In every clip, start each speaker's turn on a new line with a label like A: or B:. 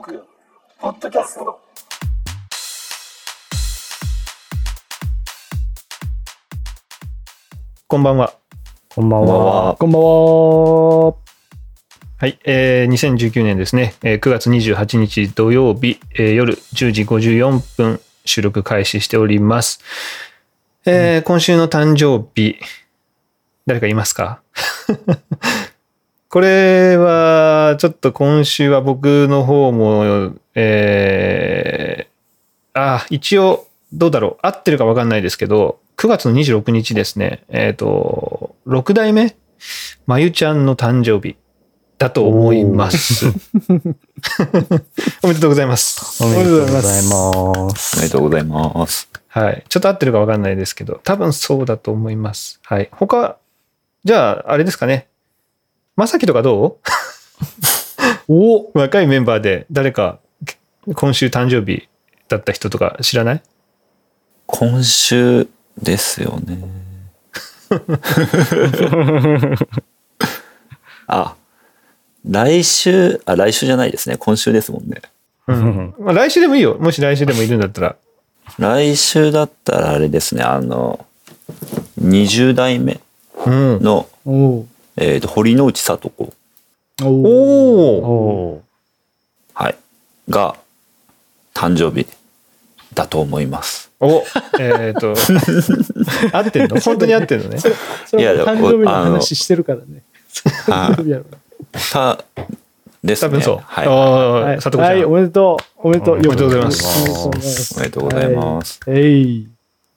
A: ーク、ポッドキャスト。
B: こんばんは。
C: こんばんは。
D: こんばんは。
B: はい、えー、2019年ですね、えー9月28日土曜日、えー夜10時54分収録開始しております。えー今週の誕生日、誰かいますか？これは、ちょっと今週は僕の方も、えー、あ、一応、どうだろう合ってるかわかんないですけど、9月の26日ですね、えっ、と、6代目？まゆちゃんの誕生日だと思います。おめでとうございます。
C: おめでとうございます。
D: おめでとうございます。
B: はい。ちょっと合ってるかわかんないですけど、多分そうだと思います。はい。他、じゃあ、あれですかね。まさきとかどう？お若いメンバーで誰か今週誕生日だった人とか知らない？
D: 今週ですよね。あ、来週、あ、来週じゃないですね。今週ですもんね。
B: うん。まあ、来週でもいいよ。もし来週でもいるんだったら。
D: 来週だったらあれですね、あの、20代目
B: うん。
D: の、
C: お
D: えっ、と、堀之内聡子、
C: お
B: おお
C: お
D: はい、が、誕生日だと思います。
B: おえっ、と、合ってんの？本当に合ってんのね。
C: それ
D: いや
C: は誕生日の
D: あの
C: 話してるからね。
D: はい
C: 誕生日やろ
D: た、ですね。
B: 多分そう。
D: はい。
B: おー
C: はい、
B: 佐藤ちゃん。
C: はい、おめでとう。おめでとう。
B: おめでとうございます
C: おめでとうございます。
D: おめでとうございます
C: はい。えい。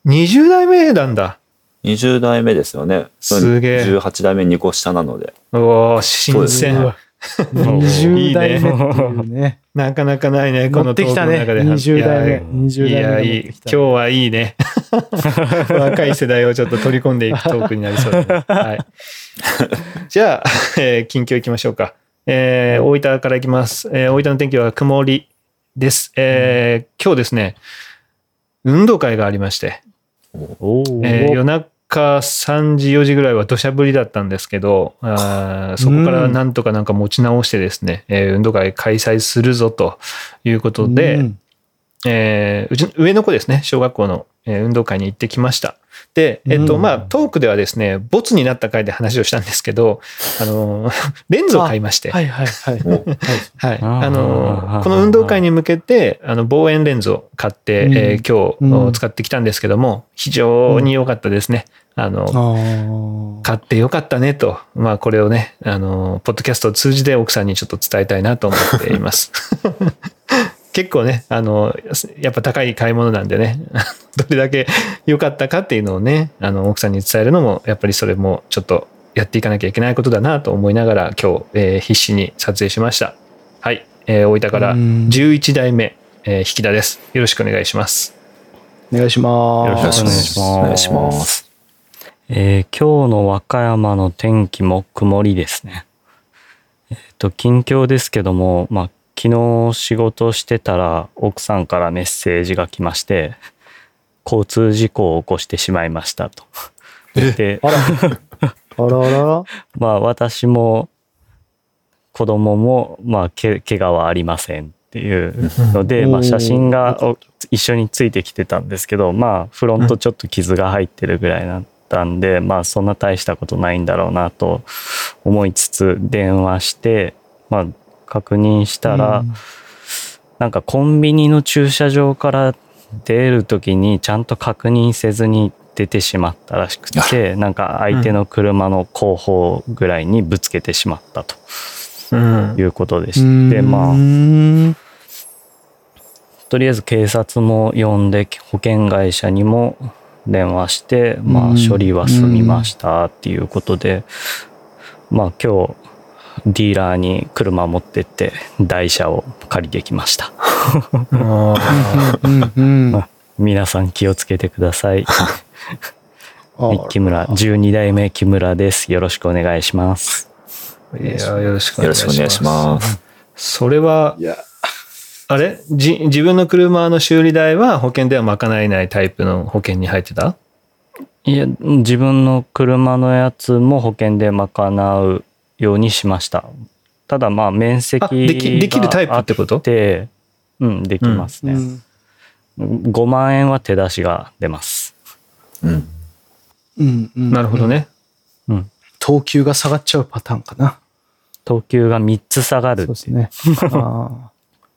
B: 20代目なんだ。
D: 20代目ですよね。
B: すげえ
D: 18代目2個下なので。
B: おー新鮮
C: う。わ20代目っていうね。
B: なかなかないね、こ
C: 乗
B: のトーク
C: ってきたね。
B: の中で。
C: 20代目。
B: いや
C: 20
B: いや、
C: 代目
B: いい。今。日はいいね。若い世代をちょっと取り込んでいくトークになりそうだね。はい。じゃあ、えー近況いきましょうか。えー大分からいきます。えー大分の天気は曇りです。えー今日ですね、運動会がありまして、
C: お
B: えー夜中3時4時ぐらいは土砂降りだったんですけどあーそこからなんとかなんか持ち直してですね、えー運動会開催するぞということで、
C: うん
B: えーうちの上の子ですね小学校の、えー運動会に行ってきましたで、えっと
C: うん
B: まあ、トークではですねボツになった回で話をしたんですけど、あのーレンズを買いまして、
C: はいはいはい。
D: お
B: はい。
C: はい
B: あ
C: あ
B: の、
C: ー
B: この運動会に向けて、あの、望遠レンズを買って、
C: うん
B: えー今
C: うん
B: 日使ってきたんですけども、非常に良かったですね。あの、
C: ああ。
B: 買って良かったねと、まあこれをね、あの、ポッドキャストを通じて奥さんにちょっと伝えたいなと思っています。結構ね、あの、やっぱ高い買い物なんでね、どれだけ良かったかっていうのをね、あの、奥さんに伝えるのも、やっぱりそれもちょっとやっていかなきゃいけないことだなと思いながら今日、えー必死に撮影しました。はい。えー大分から
C: うん
B: 11代目、えー引田です。よろしくお願いします。
C: お願いします。
D: よろしくお願いします。お願いします。
E: えー今日の和歌山の天気も曇りですね。えっ、と、近況ですけども、まあ、昨日仕事してたら奥さんからメッセージが来まして、交通事故を起こしてしまいましたと。で、
C: あら。あらあらら。
E: まあ私も子供もまあけ怪我はありませんっていうので、
C: うん
E: まあ、写真が一緒についてきてたんですけどまあフロントちょっと傷が入ってるぐらいだったんで、まあそんな大したことないんだろうなと思いつつ電話してまあ確認したら、
C: うん
E: なんかコンビニの駐車場から出る時にちゃんと確認せずに出てしまったらしくてなんか相手の車の後方ぐらいにぶつけてしまったと
B: うん
E: い。うことでして、まあ
C: あ。
E: とりあえず警察も呼んで保険会社にも電話して、ま
C: うん
E: あ処理は済みましたっていうことで、まあ今日ディーラーに車持ってって台車を借りてきました。皆さん気をつけてください。木村、12代目木村です。よろしくお願いします。
B: ーいや、よろしくお願いします。それは、あれ？じ自分の車の修理代は保険では賄えないタイプの保険に入ってた？
E: いや、自分の車のやつも保険で賄うようにしました。ただまあ面積
B: あできできるタイプってこと？
E: があってうんできますね、
C: うん
E: 5万円は手出しが出ます
D: うん。
C: うんうん
B: なるほどね。
E: うん
C: 等級が下がっちゃうパターンかな。
E: 等級が3つ下がる
C: そうですね。あ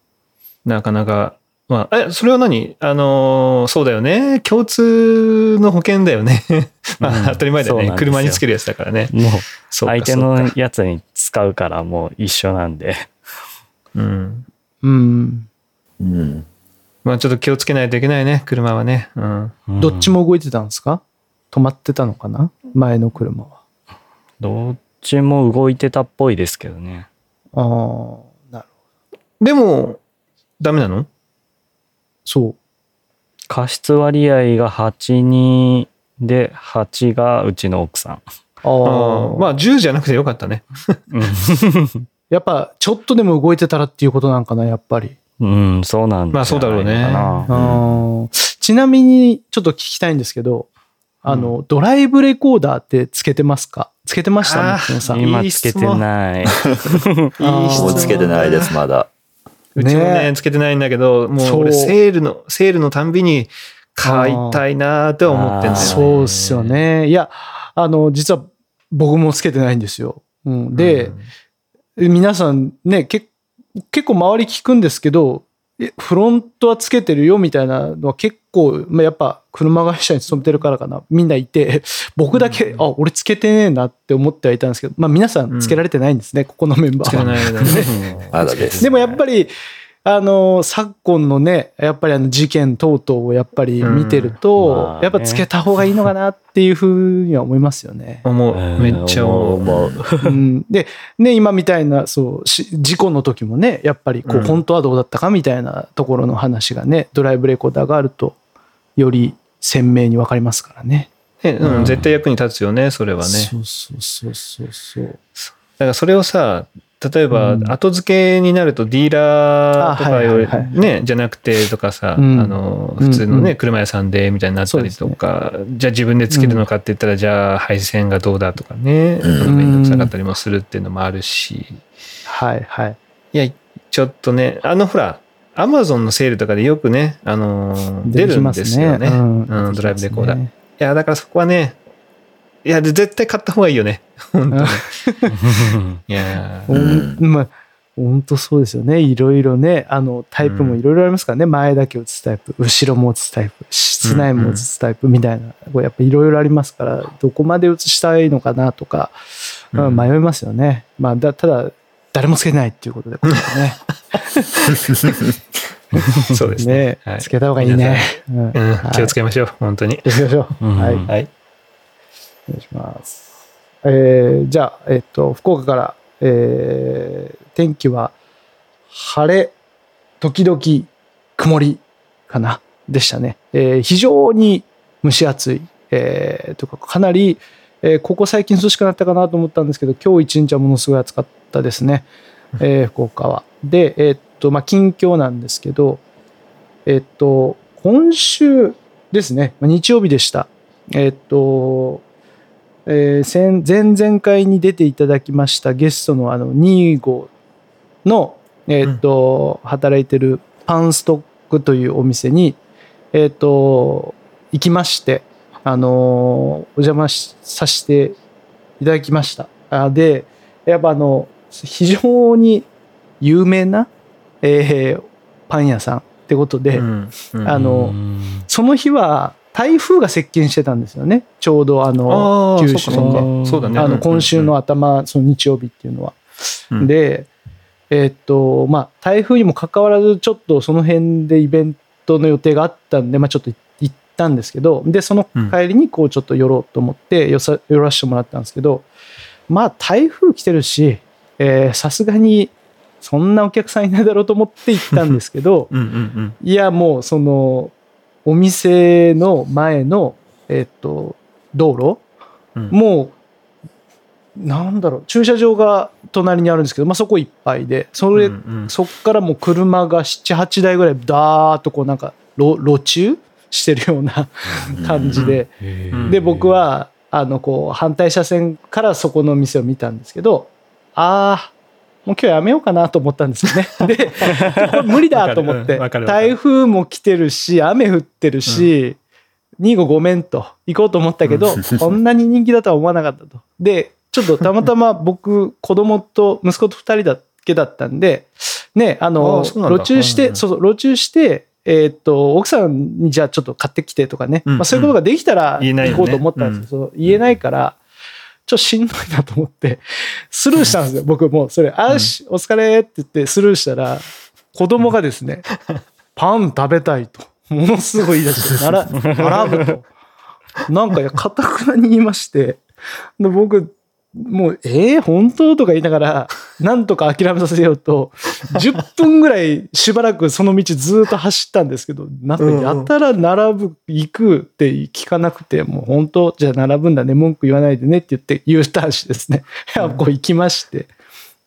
B: なかなか。まあ、え、それは何？あのーそうだよね。共通の保険だよね。ま
E: うん
B: あ、当たり前だよね。
E: そうなん
B: 車につけるやつだからね。
E: もう
B: そうか
E: 相手のやつに使うからもう一緒なんで
B: うん。
C: ーうん。
D: うん。
B: まあ、ちょっと気をつけないといけないね。車はね。うん。
C: どっちも動いてたんですか？止まってたのかな？前の車は。
E: どっちも動いてたっぽいですけどね
C: ああ、なる
B: でも、ダメなの？
C: そう。
E: 過失割合が8にで8がうちの奥さん。
C: あ
B: あ。まあ、10じゃなくてよかったね。
C: やっぱ、ちょっとでも動いてたらっていうことなんかな、やっぱり。
E: うんそうなん
B: まあそうだろうね。
C: あーちなみに、ちょっと聞きたいんですけど、あの、ドライブレコーダーってつけてますか？つけてました？
B: あー
C: 松野さん。
E: 今つけてない。
B: いい質問。
D: もうつけてないです、まだ。
B: うちもね、
C: ね
B: つけてないんだけど、もう俺セールの、セールのたんびに買いたいなーって思ってんだよね。
C: そうっすよ。ね。いや、あの、実は僕もつけてないんですよ。うん、で、皆さんね、け結構周り聞くんですけど、えフロントはつけてるよみたいなのは結構、まあ、やっぱ車会社に勤めてるからかな、みんないて、僕だけ、あ、俺つけてねえなって思ってはいたんですけど、まあ皆さんつけられてないんですね、ここのメンバ
B: つけて
C: ーは。
B: ないだね。
D: まだです。
C: でもやっぱり、あの、昨今のね、やっぱりあの事件等々をやっぱり見てる
E: うん
C: と
E: まあ、ね
C: やっぱつけた方がいいのかなっていうふうには思いますよね。
B: 思う。めっちゃ思う。
E: 思う
C: うん、で、ね、今みたいな、そう、し事故の時もね、やっぱりこう、
B: うん
C: 本当はどうだったかみたいなところの話がね、ドライブレコーダーがあると、より鮮明にわかりますからね。
B: ねうん、絶対役に立つよね、それはね。
C: そうそうそうそうそう。
B: だからそれをさ、例えば
C: うん。
B: 後付けになるとディーラーとかよりね、じゃなくてとかさ、
C: うん。
B: あの、普通のね、車屋さんでみたいになったりとか、じゃあ自分でつけるのかって言ったら、じゃあ配線がどうだとかね、
D: うん。
B: めんどくさかったりもするっていうのもあるし、
C: はいはい。
B: いや、ちょっとね、あのほら、アマゾンのセールとかでよくね、あのー出るんですよね。ドライブレコーダー。い
C: ね。
B: や、だからそこはね、いや、絶対買った方がいいよね。本当に。いや
C: ほ んまあ、本当そうですよね。いろいろね、あの、タイプもいろいろありますからね。前だけ映すタイプ、後ろも映すタイプ、室内も映すタイプみたいな、こうやっぱいろいろありますから、どこまで映したいのかなとか、
B: うん
C: うん迷いますよね。まあ、だただ、誰もつけてないっていうことで、こ れね。
B: そうですね。
C: ね、
B: はい
C: つけた方がいいね。うん
B: 気をつけましょう、本当に。
C: 気をつけましょう。はい。お願いします。えーじゃあ、えっと、福岡から、えー天気は晴れ、時々曇りかな、でしたね。えー非常に蒸し暑い、えーとか、かなり、えーここ最近涼しくなったかなと思ったんですけど、今日一日はものすごい暑かったですね、えー福岡は。で、えーっと、まあ、近況なんですけど、えーっと、今週ですね、日曜日でした。えーっと、えー先前々回に出ていただきましたゲストのあのニーゴの、えーっと働いてるパンストックというお店に、えーっと行きまして、あのーお邪魔しさせていただきました。あでやっぱあの非常に有名な、えーパン屋さんってことで、
B: うん。うん。
C: あの
E: うん。
C: その日は台風が接近してたんですよね。ちょうどあの九州
B: そうか、そうだね。
C: あの今週の頭、その日曜日っていうのは。
B: うん。
C: で、えーっと、まあ、台風にもかかわらず、ちょっとその辺でイベントの予定があったんで、まあ、ちょっと行ったんですけど、で、その帰りに、こう、ちょっと寄ろうと思って、よさ寄らせてもらったんですけど、まあ、台風来てるし、えーさすがに、そんなお客さんいないだろうと思って行ったんですけど、
B: うんうんうん。
C: いや、もう、その、お店の前の、えーっと、道路、
B: うん。
C: もう、なんだろう、駐車場が隣にあるんですけど、まあ、そこいっぱいで、それ、
B: うんうん。
C: そっからもう車が7、8台ぐらい、ダーッとこうなんか、路路中してるような感じで、
B: うん。
C: で、僕は、あの、こう、反対車線からそこの店を見たんですけど、ああ、もう今日やめようかなと思ったんですよね。で、無理だと思って。台風も来てるし、雨降ってるし、2号ごめんと。行こうと思ったけど、こんなに人気だとは思わなかったと。で、ちょっとたまたま僕、子供と息子と2人だけだったんで、ね、あ
B: あ
C: の、路中して、
B: うん
C: そうそう、路中して、えーっと、奥さんにじゃあちょっと買ってきてとかね、
B: うん
C: まあそういうことができたら行こうと思ったんですけど、言えないから、ちょっとしんどいなと思って、スルーしたんですよ、僕もうそれ、あーし、お疲れって言ってスルーしたら、子供がですね、パン食べたいと、ものすごい言い出して、なら、並ぶと。なんか、いや、かたくなに言いまして、で僕、もう、えー、本当？とか言いながら、なんとか諦めさせようと、10分ぐらいしばらくその道ずっと走ったんですけど、なんかやたら並ぶ、行くって聞かなくて、もう本当、じゃあ並ぶんだね、文句言わないでねって言って U ターンしてですね、こう行きまして、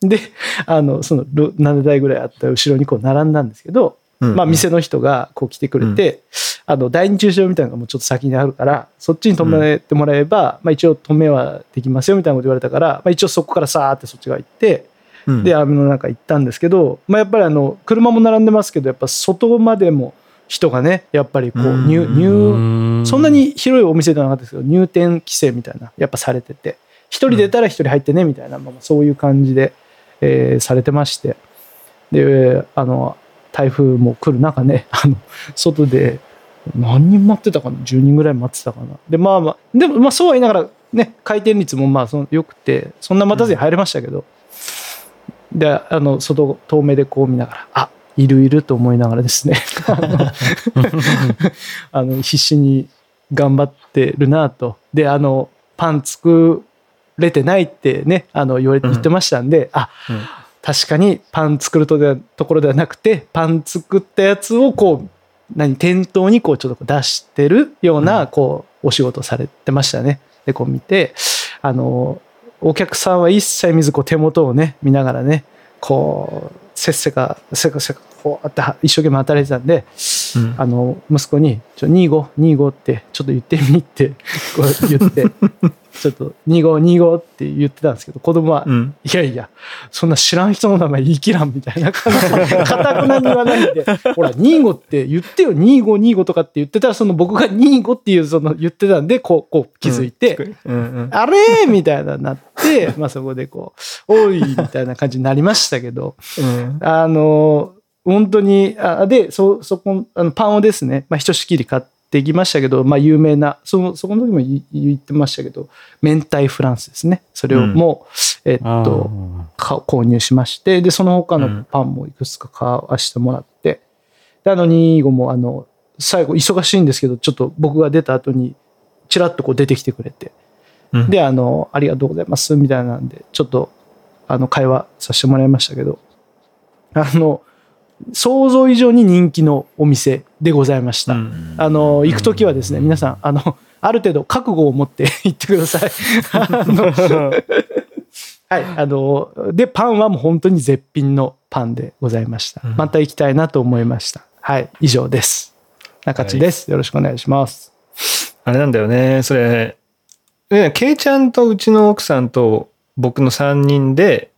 C: で、あの、そのろ7台ぐらいあった後ろにこう並んだんですけど、
B: うん
C: まあ店の人がこう来てくれて、あの、第二駐車場みたいなのがもうちょっと先にあるから、そっちに止めてもらえば、まあ一応止めはできますよみたいなこと言われたから、まあ一応そこからさーってそっち側行って、
B: うん。
C: で、網の中行ったんですけど、まあやっぱりあの、車も並んでますけど、やっぱ外までも人がね、やっぱりこう、
B: うん。
C: 入、入、そんなに広いお店ではなかったですけど、入店規制みたいな、やっぱされてて、一人出たら一人入ってね、みたいな、まあ、そういう感じで、えーされてまして。で、あの、台風も来る中ね、あの、外で、何人待ってたかな ?10 人ぐらい待ってたかな？で、まあまあ、でも、まあそうは言いながら、ね、回転率もまあその良くて、そんな待たずに入れましたけど、で、あの、外、遠目でこう見ながら、あ、いるいると思いながらですね、あのあの必死に頑張ってるなと。で、あの、パン作れてないってね、あの言われて
B: うん。
C: 言ってましたんで、あ、
B: うん。
C: 確かにパン作るとでところではなくて、パン作ったやつをこう、何、店頭にこうちょっと出してるような、こう、お仕事されてましたね。で、こう見て、あの、お客さんは一切見ず、こう手元をね、見ながらね、こう、せっせか、せかせか、こうやっては一生懸命働いてたんで、
B: うん。
C: あの、息子に、ちょ、25、25って、ちょっと言ってみって、こう言って、ちょっと、25、25って言ってたんですけど、子供は、
B: うん。
C: いやいや、そんな知らん人の名前言い切らんみたいな感じで、かたくなに言わないで、ほら、25って言ってよ、25、25とかって言ってたら、その僕が25っていう、その言ってたんで、こう、こう気づいて、
B: うんうん
C: あれみたいななって、まあそこでこう、おいみたいな感じになりましたけど、
B: うん。
C: あの、本当に、あで、そ、そこ、あのパンをですね、まあ、ひとしきり買ってきましたけど、まあ、有名な、その、そこの時も言言ってましたけど、明太フランスですね。それをもう、えっと、か購入しまして、で、その他のパンもいくつか買わしてもらって、で、あの、2号も、あの、最後、忙しいんですけど、ちょっと僕が出た後に、ちらっとこう出てきてくれて、
B: うん。
C: で、あの、ありがとうございます、みたいなんで、ちょっと、あの、会話させてもらいましたけど、あの、想像以上に人気のお店でございました。
B: うん
C: あの、行くときはですね、皆さん、あの、ある程度覚悟を持って 行ってください。はい、あの、で、パンはもう本当に絶品のパンでございました。
B: うん
C: また行きたいなと思いました。はい、以上です。中地です。よろしくお願いします。
B: あれなんだよね、それ。ね、ケイちゃんとうちの奥さんと僕の3人で、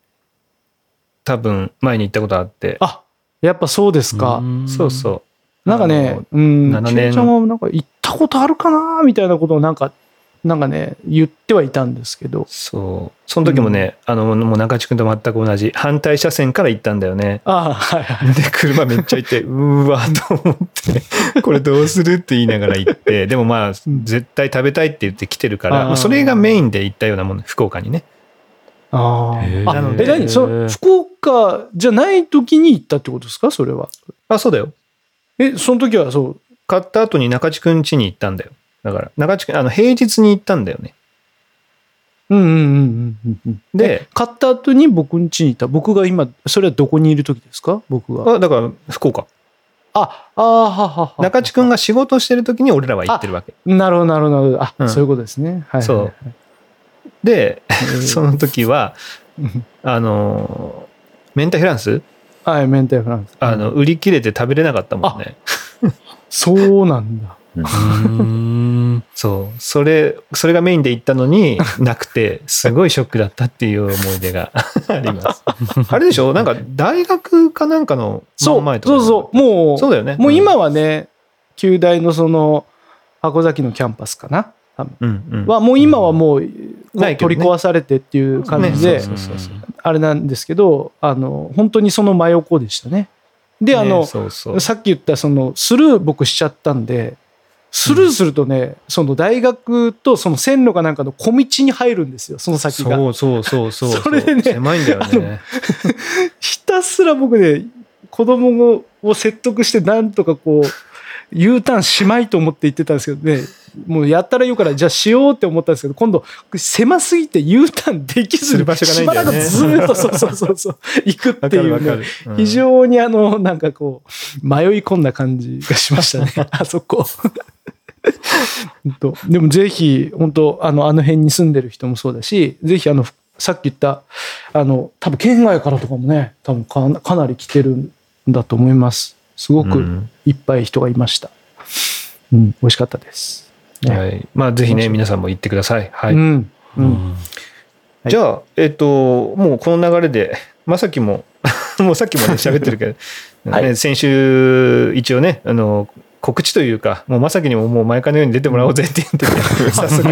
B: 多分前に行ったことあって。
C: あ、やっぱそうですか。
B: そうそう。
C: なんかねうん、
B: 7年
C: ちゃんもなんか行ったことあるかなみたいなことをなんか、なんかね、言ってはいたんですけど。
B: そう。その時もね、あの、もう中地君と全く同じ、反対車線から行ったんだよね。
C: ああ、はいはい。
B: で、車めっちゃ行って、うーわ、と思って、これどうするって言いながら行って、でもまあ、絶対食べたいって言って来てるから、それがメインで行ったようなもの、福岡にね。
C: ああ。あ
B: なので
C: え、何？その福岡じゃない時に行ったってことですか？それは。
B: あ、そうだよ。
C: え、その時はそう。
B: 買った後に中地君家に行ったんだよ。だから、中地君、あの、平日に行ったんだよね。
C: うんうんうんうんうんうん。
B: で、
C: 買った後に僕ん家にいた？僕が今、それはどこにいる時ですか？僕が。
B: あだから、福岡。
C: あ、ああ、ははは。
B: 中地君が仕事してる時に俺らは行ってるわけ。
C: なるほど、なるほどなるほど。あ、
B: うん
C: そういうことですね。はい。
B: そう
C: はい
B: で、
C: はい
B: その時は、あの、メンタフランス？
C: はい、明太フランス。
B: あの、売り切れて食べれなかったもんね。
C: そうなんだ。
E: うーんん。
B: そう。それ、それがメインで行ったのになくて、すごいショックだったっていう思い出が あります。あれでしょ？なんか大学かなんかの前とか
C: そうそうもう
B: そうだよね。
C: もう今はね旧大のその箱崎のキャンパスかな多分
B: うん、うん。
C: はもう今はもう取り壊されてっていう感じであれなんですけどあの本当にその真横でしたねであの。さっき言ったそのスルー僕しちゃったんでスルーするとね、その大学とその線路かなんかの小道に入るんですよその先が
B: そうそうそうそう。
C: それでね
B: 狭いんだよね。
C: ひたすら僕ね子供を説得してなんとかこう U ターンしまいと思って言ってたんですけどねもうやったら言うからじゃあしようって思ったんですけど今度狭すぎて U ターンできず
B: する場所がないんだよね。
C: しばらくずーっとそうそうそうそう行くっていうね。非常にあのなんかこう迷い込んだ感じがしましたね あそこ。でもぜひ本当あのあの辺に住んでる人もそうだしぜひあのさっき言ったあの多分県外からとかもね多分かなり来てるんだと思います。すごく
B: うん。
C: いっぱい人がいました。うん、美味しかったです、ね
B: はい。まあぜひね、皆さんも行ってください。はい。
C: うんうんはい
B: じゃあ、えっ、と、もうこの流れで、まさきも、もうさっきもね、喋ってるけど、
D: はい
B: ね、先週、一応ね、あの、告知というか、もうまさきにももう毎回のように出てもらおうぜって言ってて、早速、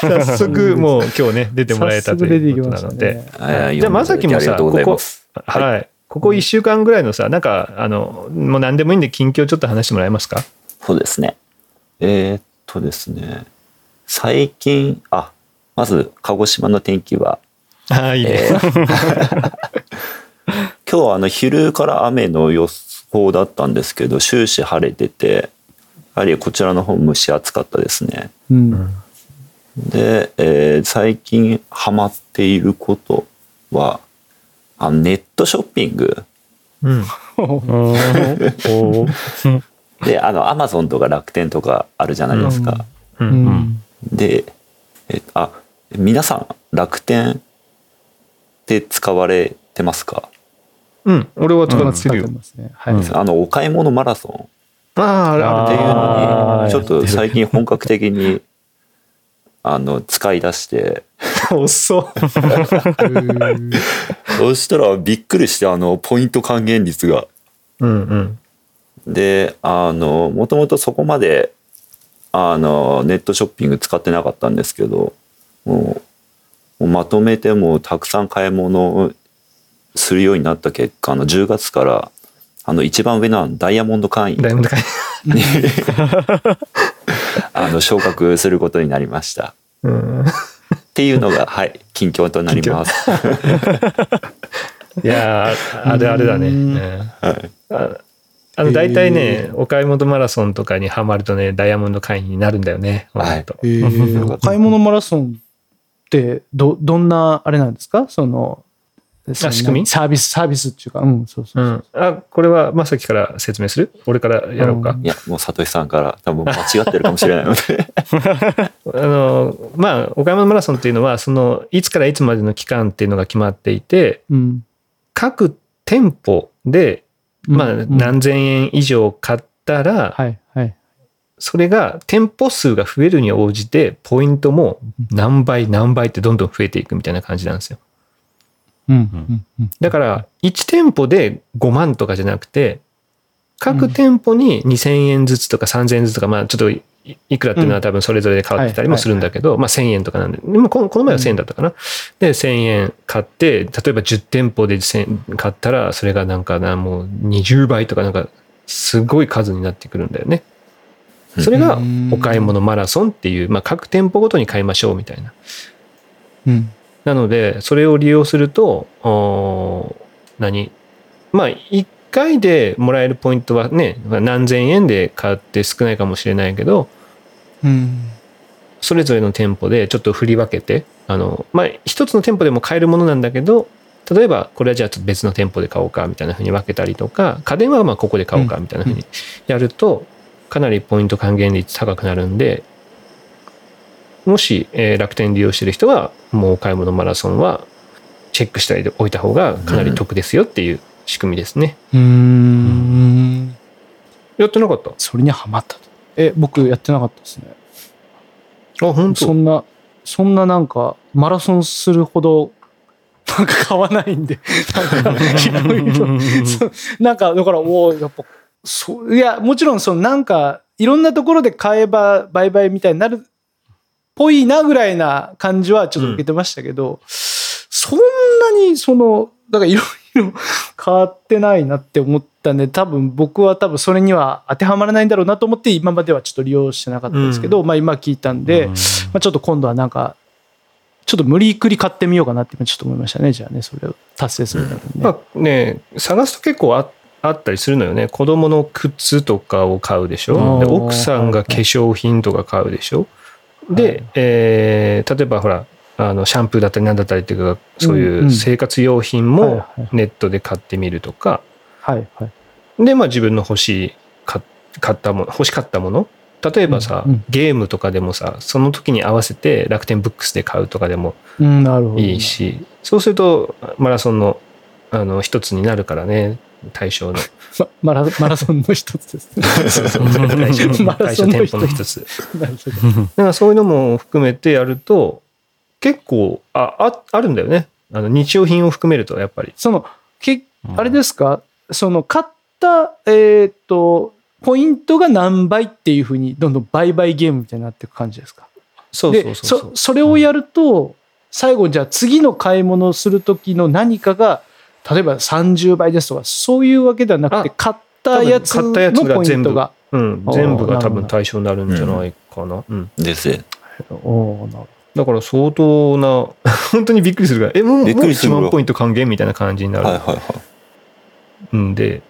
B: 早速もう今日ね、出てもらえたということなので、
D: はい
B: じゃあまさきもさ、
D: ありがとうございます。
B: はい。ここ1週間ぐらいのさ、なんか、あの、もう何でもいいんで、近況ちょっと話してもらえますか？
D: そうですね。えーっとですね。最近、あ、まず、鹿児島の天気は、
B: い。
D: えー 今日はあの昼から雨の予報だったんですけど終始晴れててやはりこちらの方蒸し暑かったですね。
C: うん
D: で、えー最近ハマっていることはあのネットショッピング
B: うん。
E: お
D: であのアマゾンとか楽天とかあるじゃないですか。
B: う。
C: うんん
D: でえあ皆さん楽天って使われてますか、
B: うん。俺は使ってるよ。
C: ますねはい、
E: うん
D: あのお買い物マラソン
B: ああ、あるある
D: っていうのにちょっと最近本格的に あの使い出して
B: 遅っ。
D: そしたらびっくりしてあのポイント還元率が。
B: うんうん。
D: であのもともとそこまであのネットショッピング使ってなかったんですけどもうまとめてもうたくさん買い物をするようになった結果あの10月からあの一番上のダイヤモンド会員
B: ダイヤモンド会員
D: に あの昇格することになりました。
B: うん。
D: っていうのが、はい、近況となります。
B: いやーあるあるだね。
C: うん
B: うん
D: はい、
B: ああの、大体ね、お買い物マラソンとかにハマるとね、ダイヤモンド会員になるんだよね。
D: はい。
C: お買い物マラソンってどどんなあれなんですか？そのその
B: 仕組み？
C: サービスサービスっていうかうんそうそうう、
B: ん。あ、これはまさきから説明する？俺からやろうか。
C: うん。
D: いや、もう、さとしさんから多分間違ってるかもしれないので。
B: あの、まあ、お買い物マラソンっていうのは、その、いつからいつまでの期間っていうのが決まっていて、
C: うん。
B: 各店舗で、まあ、
C: うん。
B: 何千円以上買ったら、
C: はいはい。
B: それが店舗数が増えるに応じて、ポイントも何倍何倍ってどんどん増えていくみたいな感じなんですよ。
C: うんうんうん。
B: だから、1店舗で5万とかじゃなくて、各店舗に2000円ずつとか3000円ずつとか、まあちょっといいくらっていうのは多分それぞれで変わってたりもするんだけど、まあ1000円とかなんで、でもこの前は1000円だったかな。で、1000円買って、例えば10店舗で1000円買ったら、それがなんかな、もう20倍とかなんか、すごい数になってくるんだよね。それがお買い物マラソンっていう、まあ各店舗ごとに買いましょうみたいな。
C: うん
B: なので、それを利用すると、おー何？まあ、1回でもらえるポイントはね、まあ何千円で買って少ないかもしれないけど、
C: うん。
B: それぞれの店舗でちょっと振り分けて、あの、まあ、一つの店舗でも買えるものなんだけど、例えば、これはじゃあちょっと別の店舗で買おうかみたいな風に分けたりとか、家電はまあここで買おうかみたいな風にやると、かなりポイント還元率高くなるんで、もし、えー楽天利用してる人は、もうお買い物マラソンはチェックしておいた方がかなり得ですよっていう仕組みですね。
C: うーん。
B: やってなかった？
C: それにはまったと。え、僕やってなかったですね。
B: あ、本当？
C: そんな、そんななんか、マラソンするほど、なんか買わないんで、なんか、いろいろなんか、だから、おおやっぱ、そう、いや、もちろん、そのなんか、いろんなところで買えば売買みたいになるっぽいなぐらいな感じはちょっと受けてましたけど、そんなに、その、だからいろいろ変わってないなって思ったんで、多分僕は多分それには当てはまらないんだろうなと思って、今まではちょっと利用してなかったんですけど、まあ今聞いたんで、まあ、ちょっと今度はなんか、ちょっと無理くり買ってみようかなって今ちょっと思いましたね。じゃあね、それを達成するためにね。
B: まあね、探すと結構ああったりするのよね。子供の靴とかを買うでしょ？で奥さんが化粧品とか買うでしょ？で、えー例えばほら、あのシャンプーだったりなんだったりっていうか、そう
C: うん
B: いううん生活用品
C: はい
B: も
C: はい
B: ネットで買ってみるとか、
C: はいはい。
B: で、まあ自分の欲しい、買買ったもの、欲しかったもの。例えばさ、
C: うんうん
B: ゲームとかでもさ、その時に合わせて楽天ブックスで買うとかでも。いいし、そうするとマラソンのあの一つになるからね、対象の。
C: ま マラマラソンの一つですね。
B: そうそう 対象店
C: ソンの一つ
B: 舗の一つ。だからそういうのも含めてやると、結構、あ、ああるんだよね。あの日用品を含めると、やっぱり。
C: その、けあれですか、その、買った、えっ、と、ポイントが何倍っていうふうに、どんどん売買ゲームみたいになっていく感じですか？
B: そうそう
C: で
B: そうそう
C: そ。それをやると、最後じゃあ次の買い物をする時の何かが例えば30倍ですとかそういうわけではなくて
B: あ
C: 買ったやつ
B: 多分買ったやつ
C: のポイ
B: が全部
C: ントが。
B: うん、全部が多分対象になるんじゃないかな。うん。
D: ですね。
C: おーなるほ
B: だから相当な、本当にびっくりするから、え、もう、もう1
D: びっくりするわ
B: 万ポイント還元みたいな感じになる
D: はいはいはい。
B: んで、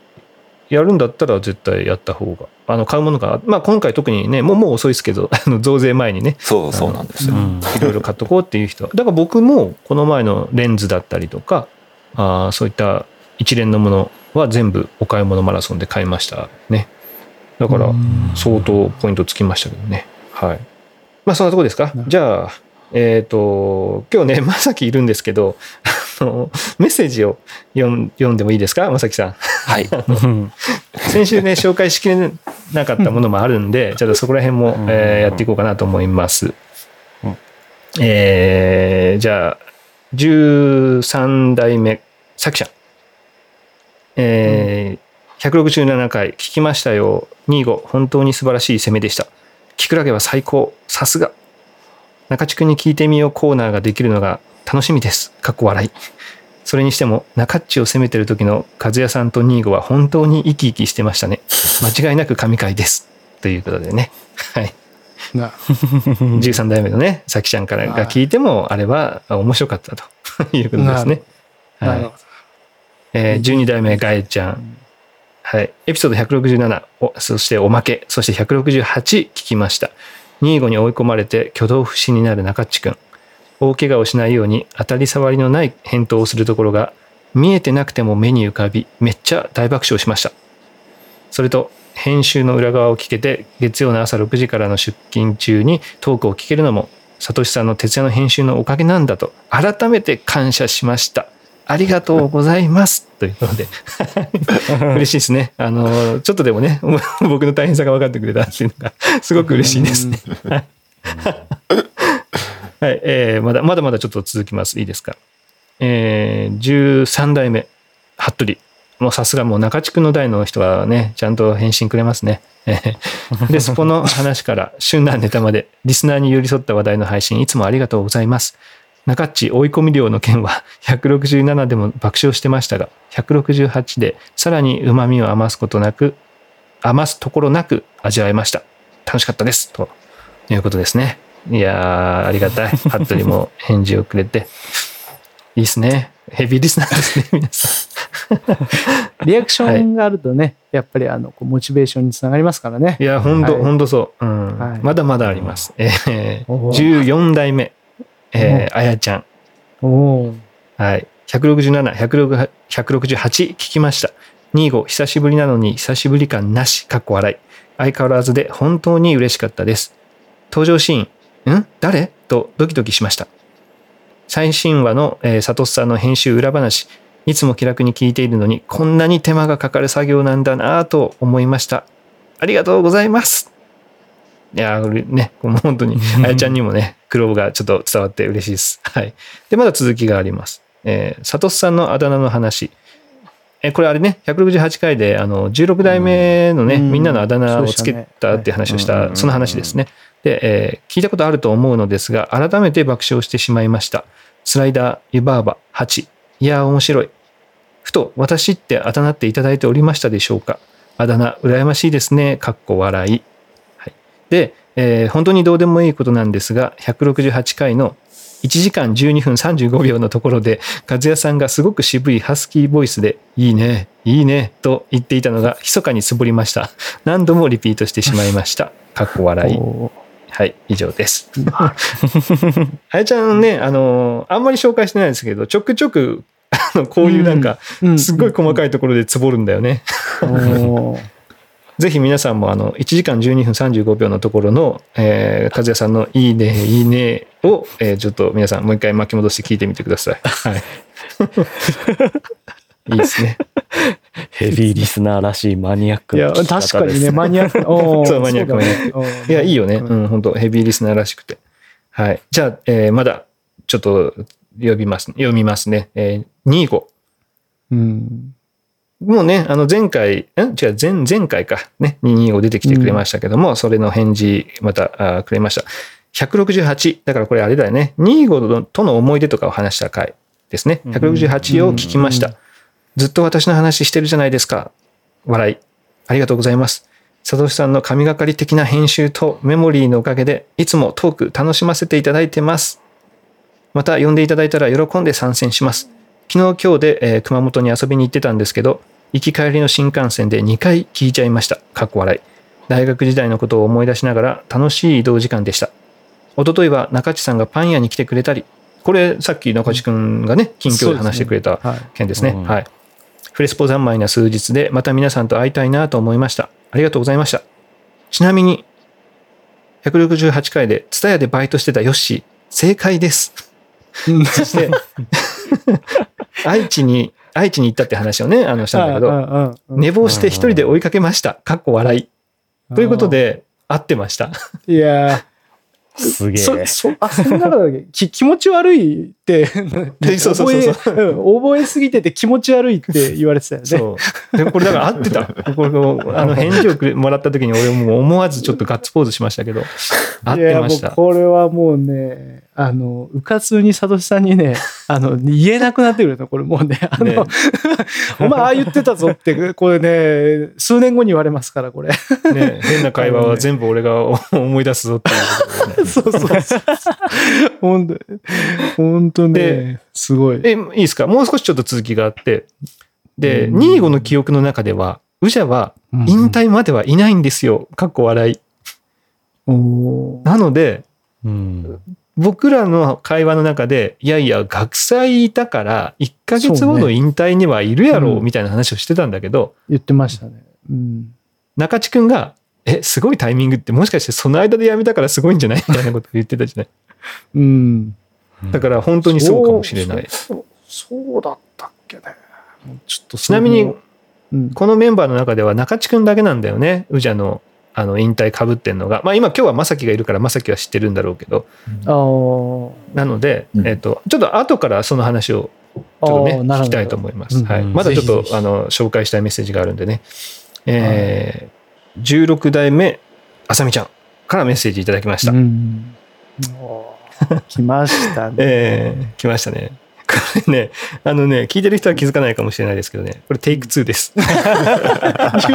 B: やるんだったら絶対やった方が。あの、買うものが、まあ今回特にね、もうもう遅いですけど、あの増税前にね、
D: そうそうなんですよ。
B: いろいろ買っとこうっていう人は。だから僕もこの前のレンズだったりとか、あーそういった一連のものは全部お買い物マラソンで買いましたね。だから相当ポイントつきましたけどね。はい。まあそんなとこですか？じゃあ、えっ、と、今日ね、まさきいるんですけど、あの、メッセージを読ん読んでもいいですか？まさきさん。
D: はい。
B: 先週ね、紹介しきれなかったものもあるんで、ちょっとそこら辺も、えーやっていこうかなと思います。えーじゃあ、13代目、さきちゃん。えー167回聞きましたよ。25、本当に素晴らしい攻めでした。キクラゲは最高。さすが。中地区に聞いてみようコーナーができるのが楽しみです。かっこ笑い。それにしても、中っちを攻めてる時の和也さんとニーゴは本当に生き生きしてましたね。間違いなく神回です。ということでね。はい。
C: どな
B: 13代目のね、さきちゃんからが聞いても、あれはあ面白かったということですね。はい
C: なるほど。
B: えー12代目ガエちゃん。はい。エピソード167、おそしておまけ、そして168聞きました。ニーゴに追い込まれて挙動不審になる中っちくん。大怪我をしないように当たり障りのない返答をするところが見えてなくても目に浮かび、めっちゃ大爆笑しました。それと、編集の裏側を聞けて、月曜の朝6時からの出勤中にトークを聞けるのも、サトシさんの徹夜の編集のおかげなんだと、改めて感謝しました。ありがとうございます。ということで、嬉しいですね。あの、ちょっとでもね、僕の大変さが分かってくれたっていうのが、すごく嬉しいですね。はい。はい、えーまだ、まだまだちょっと続きます。いいですか？えー、13代目、服部。もうさすがもう中地区の代の人はね、ちゃんと返信くれますね。えーで、そこの話から旬なネタまで、リスナーに寄り添った話題の配信、いつもありがとうございます。中っち追い込み量の件は 167でも爆笑してましたが、168でさらに旨味を余すことなく、余すところなく味わえました。楽しかったです。ということですね。いやー、ありがたい。服部も返事をくれて。いいですね。ヘビーリスナーですね、皆さ
C: リアクションがあるとね、やっぱりあのこうモチベーションにつながりますからね
B: ん。い。や、ほんと、
C: はい
B: ほんとそう。うん
C: はい
B: まだまだあります。えー14代目、えー、あやちゃん。
C: おー
B: はい。167、168 168聞きました。25、久しぶりなのに久しぶり感なし、かっこ笑い。相変わらずで本当に嬉しかったです。登場シーン、ん？誰？とドキドキしました。最新話の、えー、サトスさんの編集裏話、いつも気楽に聞いているのに、こんなに手間がかかる作業なんだなぁと思いました。ありがとうございます。いやー、ね、もう本当に、あやちゃんにもね、苦労がちょっと伝わって嬉しいです。はい。で、まだ続きがあります。えー、サトスさんのあだ名の話。えーこれあれね、168回で、あの、16代目のね、
C: うん
B: みんなのあだ名をつけ
C: た
B: っていう話をし
D: はい
B: た、その話ですね。で、えー聞いたことあると思うのですが、改めて爆笑してしまいました。スライダー、湯婆婆、8。いやー、面白い。ふと、私ってあだ名っていただいておりましたでしょうかあだ名、羨ましいですね。かっこ笑い。はい。で、えー本当にどうでもいいことなんですが、168回の1時間12分35秒のところで、和也さんがすごく渋いハスキーボイスで、いいね、いいね、と言っていたのが、密かにつぼりました。何度もリピートしてしまいました。かっこ笑い。
C: お
B: はい、以上です。あやちゃんね、あの、あんまり紹介してないですけど、ちょくちょく、あの、こういうなんか、
C: うん
B: すっごい細かいところでつぼるんだよね。ぜひ皆さんもあの、1時間12分35秒のところの、えー、和也さんのいいね、いいねを、えーちょっと皆さんもう一回巻き戻して聞いてみてください。はい。いいですね。
E: ヘビーリスナーらしいマニアック
C: いや、
E: な聞き方
C: 確かにね、マニアック。
B: そうマニアックマニ
C: うん
B: いや、いいよね。うん、本当ヘビーリスナーらしくて。はい。じゃあ、えーまだ、ちょっと、呼びます、読みますね。えー、2号。
C: うん。
B: もうね、あの前回、ん違う、前、前回か。ね、225出てきてくれましたけども、それの返事、またくれました。168。だからこれあれだよね。25との思い出とかを話した回ですね。168を聞きました。ずっと私の話してるじゃないですか。笑い。ありがとうございます。佐藤さんの神がかり的な編集とメモリーのおかげで、いつもトーク楽しませていただいてます。また呼んでいただいたら喜んで参戦します。昨日今日で、えー熊本に遊びに行ってたんですけど、行き帰りの新幹線で2回聞いちゃいました。かっこ笑い。大学時代のことを思い出しながら楽しい移動時間でした。一昨日は中地さんがパン屋に来てくれたり、これさっき中地くんがね、近況で話してくれた
C: はい。
B: 件ですね。
E: うん
B: はい。フレスポ三昧な数日でまた皆さんと会いたいなと思いました。ありがとうございました。ちなみに、168回で、ツタヤでバイトしてたヨッシー、正解です。そして、愛知に、愛知に行ったって話をね、あの、したんだけど、
C: ど
B: 寝坊して一人で追いかけました。かっこ笑い。ということで、合ってました。
C: いや
E: すげ
C: ー、
E: え
C: そ、。そ、あ、その中だけき気持ち悪いって、
B: そうそうそうそう
C: 覚えうん覚えすぎてて気持ち悪いって言われてたよね。
B: そう。でこれだから合ってた。これあの返事をくれもらった時に俺も思わずちょっとガッツポーズしましたけど、合ってました
C: いや。もうこれはもうね、あの、うかつにサトシさんにね、あの、言えなくなってくるの、これもうね、あの、
B: ね
C: お前ああ言ってたぞって、これね、数年後に言われますから、これ。
B: ね、変な会話は全部俺が 思い出すぞっていうね。
C: そうそうそう。本当本当ね
B: で、
C: すごい。
B: え、いいですか？もう少しちょっと続きがあって。で、
C: うん
B: 25の記憶の中では、ウジャは引退まではいないんですよ。かっこ笑い。なので、
E: うん。
B: 僕らの会話の中で、いやいや、学祭いたから、1ヶ月後の引退にはいるやろみたいな話をしてたんだけど、
C: 言ってましたね。うん。
B: 中地くんが、え、すごいタイミングって、もしかしてその間で辞めたからすごいんじゃない？みたいなことを言ってたじゃない？
C: うん。
B: だから本当にそうかもしれない。
C: そう。そうだったっけね。ちょっと
B: ちなみに、
C: うん、
B: このメンバーの中では中地くんだけなんだよね。ウジャの、あの、引退かぶってんのが。まあ今今日はまさきがいるからまさきは知ってるんだろうけど。
C: あー
B: なので、
D: うん
B: えっと、ちょっと後からその話をちょっとね、聞きたいと思います。
C: うん
B: はい。
E: うん
B: まだちょっと
C: ぜひぜ、ひ
B: あの、紹介したいメッセージがあるんでね。えー、16代目、あさみちゃんからメッセージいただきました。
C: うん。来ましたね。
B: えー、来ましたね。これね、あのね、聞いてる人は気づかないかもしれないですけどね、これテイク2です。
C: 言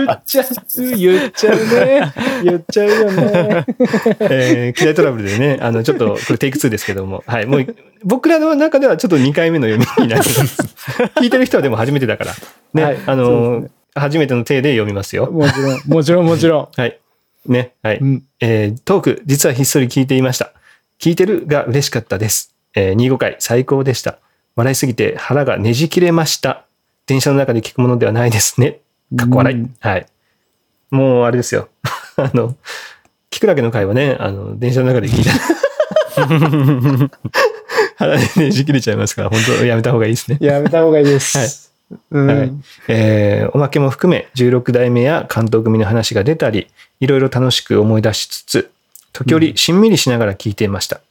C: っちゃう、言っちゃうね。言っちゃうよね。
B: えー、機材トラブルでね、あの、ちょっと、これテイク2ですけども、はい、もう、僕らの中ではちょっと2回目の読みになります。聞いてる人はでも初めてだから、ね、
C: はい
B: あの、
C: です
B: 初めての手で読みますよ。
C: もちろん、もちろん、もちろ
B: はい。ね、はい。
C: ん。うん。
B: えートーク、実はひっそり聞いていました。聞いてるが嬉しかったです。えー、25回最高でした。笑いすぎて腹がねじ切れました。電車の中で聞くものではないですね。かっこ笑い。
C: うん
B: はい。もうあれですよ。あの、聞くだけの会話ね、あの、電車の中で聞いた。腹でねじ切れちゃいますから、本当やめた方がいいですね。
C: やめた方がいいです。うん。
B: はいえーおまけも含め16代目や関東組の話が出たりいろいろ楽しく思い出しつつ時折しんみりしながら聞いていました。
C: うん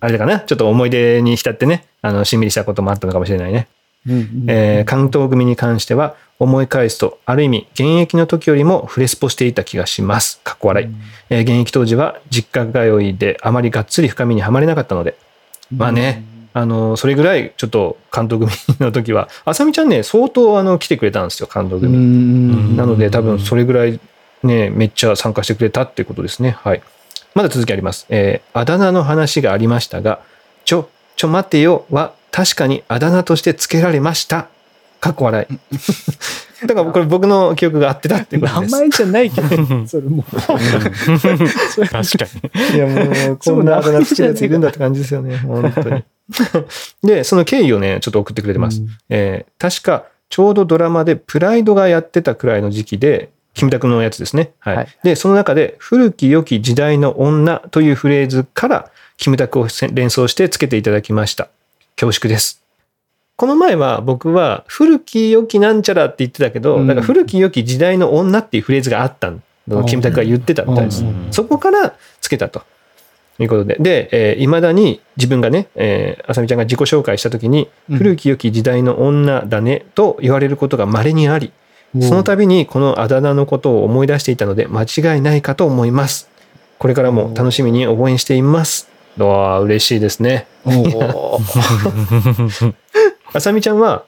B: あれかなちょっと思い出に浸ってね、あの、しんみりしたこともあったのかもしれないね。
C: うん
B: えー関東組に関しては思い返すとある意味現役の時よりもフレスポしていた気がします。かっこ笑い。えー現役当時は実家通いであまりがっつり深みにはまれなかったので、まあね、あの、それぐらいちょっと関東組の時は、あさみちゃんね、相当あの来てくれたんですよ、関東
C: う
B: 組。
C: ん
B: なので多分それぐらいね、めっちゃ参加してくれたっていうことですね。はい。まだ続きあります。えーあだ名の話がありましたが、ちょ、ちょ待ってよは確かにあだ名として付けられました。かっこ笑い。だからこれ僕の記憶が合ってたっていうこと
C: 名
B: です。
C: 前じゃないけど、それもう。
E: 確かに。
B: いやもう、こんなあだ名つけるやついるんだって感じですよね。本当に。で、その経緯をね、ちょっと送ってくれてます。
C: うん
B: えー確か、ちょうどドラマでプライドがやってたくらいの時期で、キムタクのやつですね。はい。
C: はい
B: で、その中で、古き良き時代の女というフレーズから、キムタクをせ連想してつけていただきました。恐縮です。この前は僕は古き良きなんちゃらって言ってたけど、
C: うん
B: だから古き良き時代の女っていうフレーズがあったのをキムタクが言ってたみたいです。そこからつけたということで。で、えー、未だに自分がね、えー、あさみちゃんが自己紹介した時に、
C: うん
B: 古き良き時代の女だねと言われることが稀にあり、その度にこのあだ名のことを思い出していたので間違いないかと思います。これからも楽しみに応援しています。わあ、嬉しいですね。あさみちゃんは、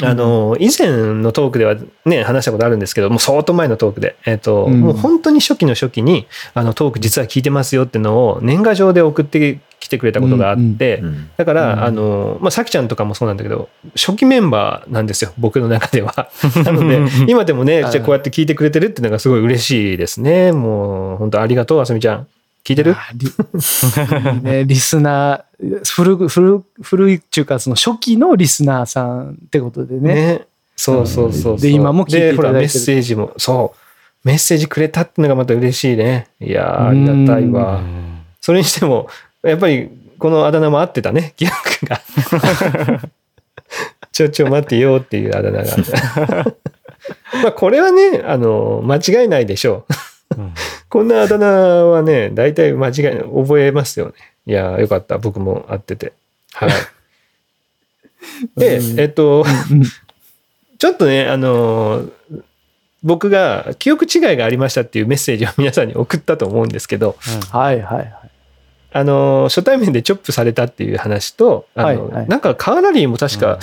B: あの、以前のトークではね、話したことあるんですけど、もう相当前のトークで、えっ、と、
C: うん
B: もう本当に初期の初期に、あの、トーク実は聞いてますよってのを年賀状で送ってきてくれたことがあって、
D: うん
B: だから、
C: うん
B: あの、まあ、さきちゃんとかもそうなんだけど、初期メンバーなんですよ、僕の中では。なので、今でもね、じゃあこうやって聞いてくれてるっていうのがすごい嬉しいですね。もう、本当ありがとう、あさみちゃん。聞いてる？
C: あリ ね、リスナー、古く、古、古いっていうか、その初期のリスナーさんってことでね。
B: ね。そうそうそう。
C: で今も聞いていただいて
B: メッセージも、そう。メッセージくれたってのがまた嬉しいね。いやー、ありがたいわ。それにしても、やっぱり、このあだ名も合ってたね、記憶が。ちょちょ待ってよっていうあだ名が。まあ、これはね、あの、間違いないでしょう。
E: うん
B: こんなあだ名はね、大体間違い覚えますよね。いやー、よかった。僕も合ってて。はい。で、えっと、
C: うん
B: ちょっとね、あのー僕が記憶違いがありましたっていうメッセージを皆さんに送ったと思うんですけど、
C: はいはいはい。
B: あのー初対面でチョップされたっていう話と、あの
C: はいはい。
B: なんかカーラリーも確か、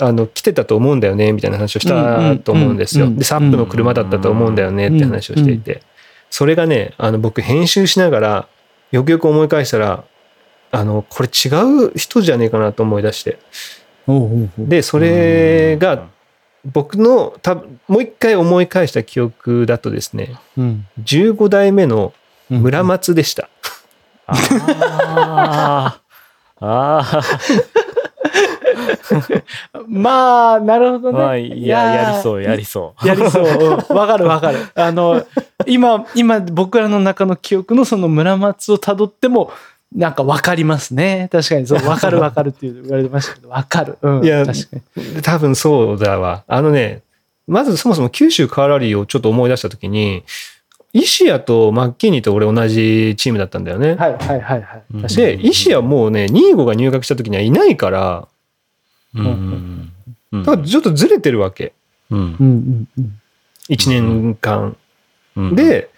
B: あの、来てたと思うんだよね、みたいな話をしたと思うんですよ。
C: うんうんうん
B: で、サップの車だったと思うんだよねって話をしていて、それがね、あの、僕編集しながら、よくよく思い返したら、あの、これ違う人じゃねえかなと思い出して。で、それが、僕の多分もう一回思い返した記憶だとですね、
C: うん。
B: 15代目の村松でした。
E: ああ。あ
C: まあ、なるほど
E: あ。
C: ね。
E: まあ、いや、やりそう、やりそう。
C: やりそう。うんわかるわかる。あの、今、今僕らの中の記憶のその村松をたどっても、なんかわかりますね。確かに、そう、わかるわかるって言われてましたけど、わかる。うん。
B: いや
C: 確かに。
B: 多分そうだわ。あのね、まずそもそも九州カーラリーをちょっと思い出したときに、石谷とマッキーニーと俺同じチームだったんだよね。
C: はいはいはいはい。
B: で、石谷もうね、ニーゴが入学した時にはいないから、
E: うん。うん
B: だからちょっとずれてるわけ。
E: うん
C: うんうんうん。
B: 1年間。
E: うん、
B: で、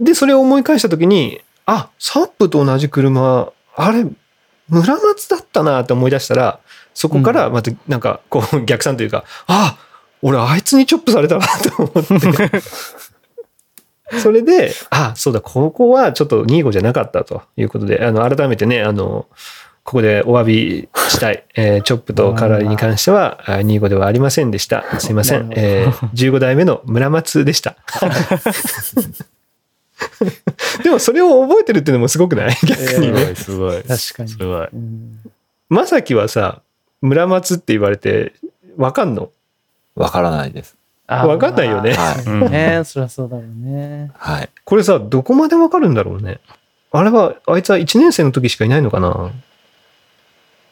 B: で、それを思い返した時に、あ、サップと同じ車、あれ、村松だったなって思い出したら、そこからまたなんかこう逆算というか、あ、俺あいつにチョップされたなと思って。それで、あ、そうだ、ここはちょっと2号じゃなかったということで、あの、改めてね、あの、ここでお詫びしたい。えーチョップとカラリに関しては、あ2号ではありませんでした。すいません。えー15代目の村松でした。でもそれを覚えてるっていうのもすごくない？逆にね。
E: すごい、すごい。
C: 確かに
E: すごい。
C: うん
B: まさきはさ、村松って言われて、わかんの？
D: わからないです。
C: あ
B: わかんないよね
D: はい。
E: うん
C: ねそりゃそうだろうね。
D: はい。
B: これさ、どこまでわかるんだろうね。あれは、あいつは1年生の時しかいないのかな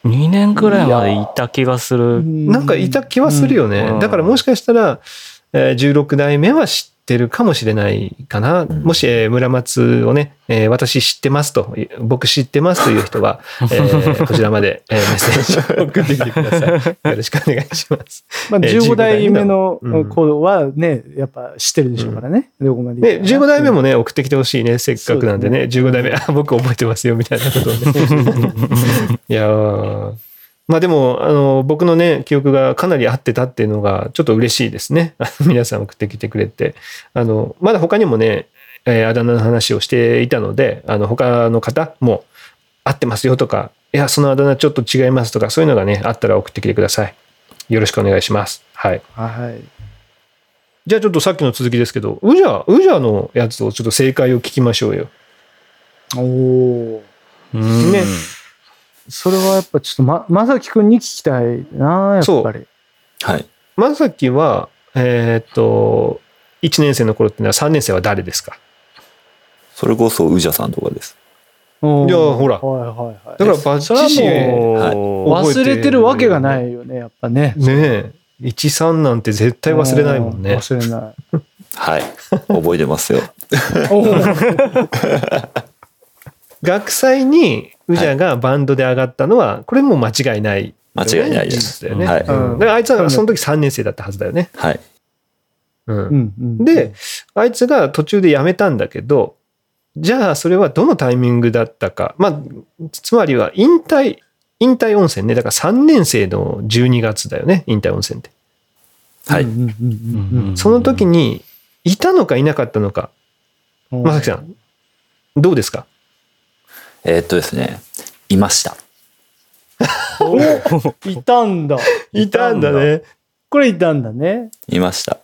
E: ？2年くらいまでいた気がする。
B: なんかいた気はするよね。
E: うん
B: だからもしかしたら、えー16代目は知っってるかもしれないかな。もし、えー村松をね、えー私知ってますと、僕知ってますという人は、えーこちらまで、えーメッセージを送ってきてください。よろしくお願いします。
C: まあ、
B: えー
C: 15代目の
B: うん
C: 子はね、やっぱ知ってるでしょうからね。どこまで
B: で、
C: 行ったかな
B: 15代目もね、送ってきてほしいね。せっかくなんでね、15代目、あ、僕覚えてますよ、みたいなことをね。いやーまあでも、あの、僕のね、記憶がかなり合ってたっていうのが、ちょっと嬉しいですね。あ の皆さん送ってきてくれて。あの、まだ他にもね、えーあだ名の話をしていたので、あの、他の方も合ってますよとか、いや、そのあだ名ちょっと違いますとか、そういうのがね、あったら送ってきてください。よろしくお願いします。はい。
C: はい。
B: じゃあちょっとさっきの続きですけど、ウジャ、ウジャのやつをちょっと正解を聞きましょうよ。
C: おお。
E: うん
B: ね
C: それはやっぱちょっとま、まさきくんに聞きたいな、やっぱり。
D: はい。
B: まさきは、えーっと、1年生の頃っていうのは3年生は誰ですか？
D: それこそ、宇治さんとかです。
B: いやほら
C: はいはいはい。
B: だからバッチシ
C: 忘れてるわけがないよね、やっぱね。
B: ねえ。1、3なんて絶対忘れないもんね。
C: 忘れない。
D: はい。覚えてますよ。
B: 学祭にウジャがバンドで上がったのは、これもう間違いない、
D: 間違いないです。
B: だよね。
D: はい。
B: うんだからあいつはその時3年生だったはずだよね。
D: はい。
B: うんで、あいつが途中で辞めたんだけど、じゃあそれはどのタイミングだったか。まあ、つまりは引退、引退温泉ね。だから3年生の12月だよね。引退温泉って。
D: はい。
C: うんうんうんうん
B: その時に、いたのかいなかったのか。
C: うん
B: まさきさん、どうですか？
D: えーっとですね、いました。
C: おいたんだ。
B: いたんだね。
C: これいたんだね。
D: いました。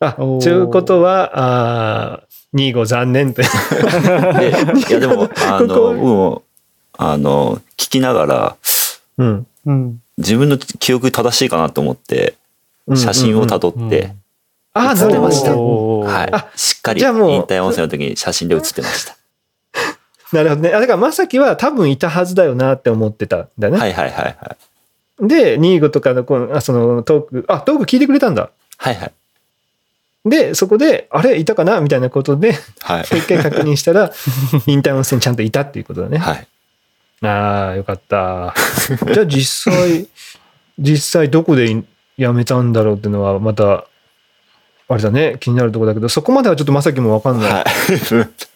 B: あ、ということは、あー2号残念って。
D: でいや、でも、あの、
B: こ
D: も、あの、聞きながら、
B: うん。
C: うん。
D: 自分の記憶正しいかなと思って、写真をたどって、
B: ああ、
D: 写
B: なるほど
D: ってました。はい
B: あ。
D: しっかり引退温泉の時に写真で写ってました。
B: なるほどね。あ、だからまさきは多分いたはずだよなって思ってたんだね。
D: はいはいはいはい。
B: で、ニーゴとかのこの、あ、そのトーク、あ、トーク聞いてくれたんだ。
D: はいはい。
B: で、そこで、あれ、いたかな？みたいなことで、も
D: はい。
B: う 一回確認したら、引退温泉ちゃんといたっていうことだね。
D: はい。
B: ああ、よかった。じゃあ実際、実際どこでい辞めたんだろうっていうのは、また、あれだね、気になるところだけど、そこまではちょっとまさきもわかんない。
D: はい。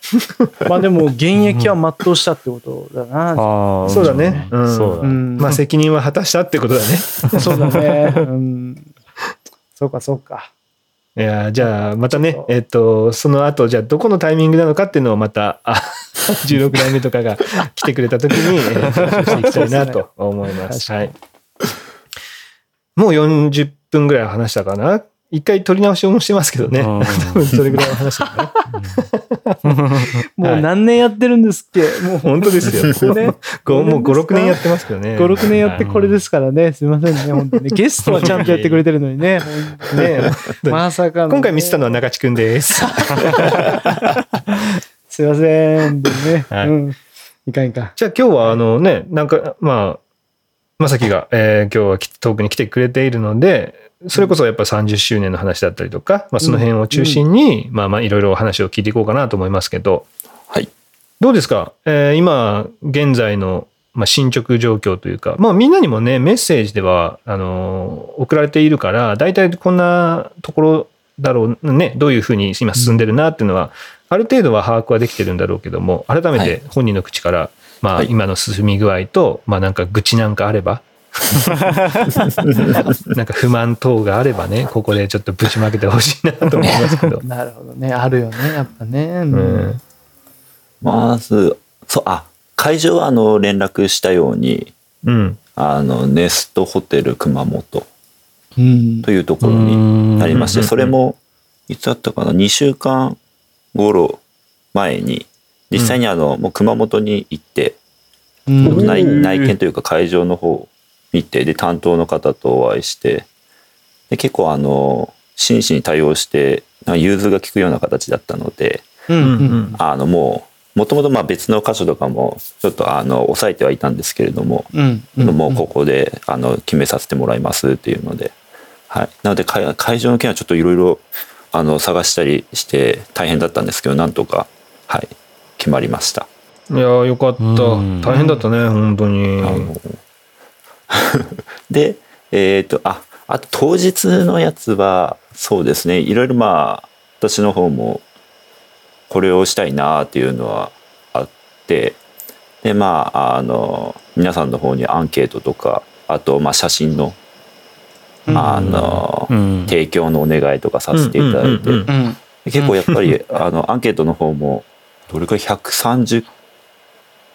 C: まあでも、現役は全うしたってことだな。
E: ああ
B: そうだね。うん
E: そうだ
B: まあ責任は果たしたってことだね。
C: そうだね。うん。そうか、そうか。
B: いやーじゃあまたねえっと、その後、じゃあどこのタイミングなのかっていうのをまた、あ16代目とかが来てくれた時に、していきたいなと思います。
C: 確かに
B: はい。もう40分ぐらい話したかな一回取り直しもしてますけどね。
E: うん
B: 多分それぐらいは話したかな。
C: もう何年やってるんですっけ？もう
B: 本当ですよ。
C: これね
B: ごもう5、6年やってますけどね。
C: 5、6年やってこれですからね。すいませんね、本当にね。ゲストはちゃんとやってくれてるのにね。
B: ね
C: まさかのね
B: 今回見せたのは中地くんです。
C: すいません。でね。
B: はい
C: うん。いかんいかん。
B: じゃあ今日はあのね、なんか、まあ、まさきが、えー今日はき遠くに来てくれているので、それこそやっぱ30周年の話だったりとか、まあその辺を中心に、まあまあいろいろお話を聞いていこうかなと思いますけど、
D: はい。
B: どうですか、えー今、現在の、まあ、進捗状況というか、まあみんなにもね、メッセージでは、あのー送られているから、大体こんなところだろうね、どういうふうに今進んでるなっていうのは、ある程度は把握はできてるんだろうけども、改め
D: はい。
B: て本人の口から、まあ
D: はい
B: 今の進み具合と、まあなんか愚痴なんかあれば、なんか不満等があればね、ここでちょっとぶちまけてほしいなと思いますけど。
C: なるほどね。あるよね、やっぱね。う
B: うん
D: まず、そう、あ、会場はあの、連絡したように、
B: うん。
D: あの、ネストホテル熊本
C: うん。
D: というところになりまして、
B: うん
D: それも、いつだったかな、2週間頃前に、実際にあの、もう熊本に行って、
C: うん
D: 内内見というか会場の方を見て、で、担当の方とお会いして、で、結構あの、真摯に対応して、融通が利くような形だったので、
C: うん。
B: う
C: うんん。
B: うん
D: あの、もう、もともとまあ別の箇所とかも、ちょっとあの、抑えてはいたんですけれども、
C: うん。
D: もうここで、あの、決めさせてもらいますっていうので、はい。なので会、会場の件はちょっといろいろあの探したりして大変だったんですけどなんとかはい決まりました。
B: いやーよかった。
E: うん。
B: 大変だったね本当に。
D: でえっ、とああと当日のやつはそうですね。いろいろまあ私の方もこれをしたいなっていうのはあって。でまああの皆さんの方にアンケートとかあとまあ写真のあの、
E: うん。
D: 提供のお願いとかさせていただいて、結構やっぱりあのアンケートの方もどれくらい130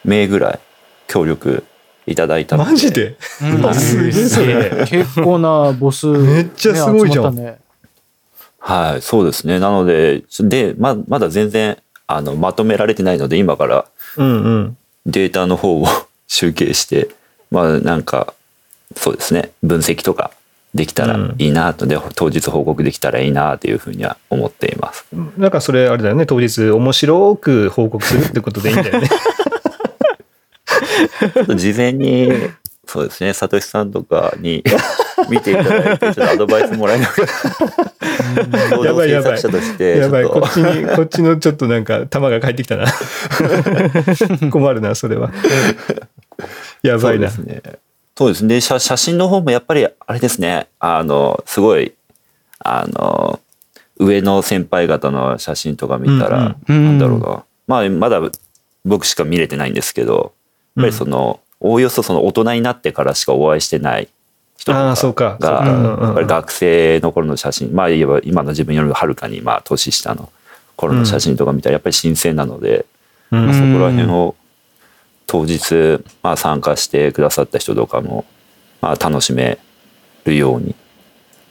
D: 名ぐらい協力いただいたので。
B: マジで？
C: うん。
B: すげえ。
C: 結構なボス、
B: めっちゃすごいじゃん。
C: ね
D: はいそうですね。なのででままだ全然あのまとめられてないので今から。データの方を 集計して。まあなんかそうですね。分析とかできたらいいなと。で当日報告できたらいいなというふうには思っています。
B: なんかそれあれだよね。当日面白く報告するってことでいいんだよね。
D: 事前に、そうですね、サトシさんとかに見ていただいて、ちょっとアドバイスもらいながら、
B: やばいやばい。
D: として、ち
B: やばい。ことっちにこっちのちょっとなんか球が返ってきたな。困るなそれは。やばいな。
D: ですね。そうですね。写写真の方もやっぱり、あれですね、あの、すごい、あの、上の先輩方の写真とか見たら、
C: うんうん。
D: なんだろうな。まあ、まだ僕しか見れてないんですけど、やっぱりその、おおよそその大人になってからしかお会いしてない人が、
B: うんうんうん。
D: やっぱり学生の頃の写真、まあ言えば今の自分よりもはるかにまあ年下の頃の写真とか見たらやっぱり新鮮なので、
B: うん。
D: まあそこら辺を当日まあ参加してくださった人とかもまあ楽しめるように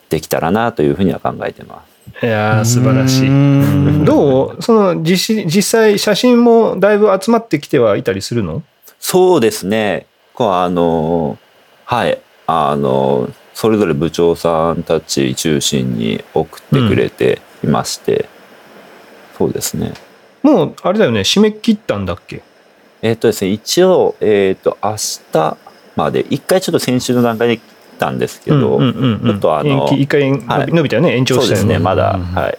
D: できたらなというふうには考えてます。
B: いやー素晴らしい。
C: うん。
B: どう？その実施実際写真もだいぶ集まってきてはいたりするの？
D: そうですね。こうあのはい。あのそれぞれ部長さんたち中心に送ってくれていまして、そうですね。
B: もうあれだよね。締め切ったんだっけ？
D: えっ、とですね一応えっ、と明日まで一回ちょっと先週の段階で来たんですけど、
B: うんうんうんうん。
D: ちょっとあの
B: 一回伸び,、たよね延長
D: そうですねまだ、
E: うん
D: はい。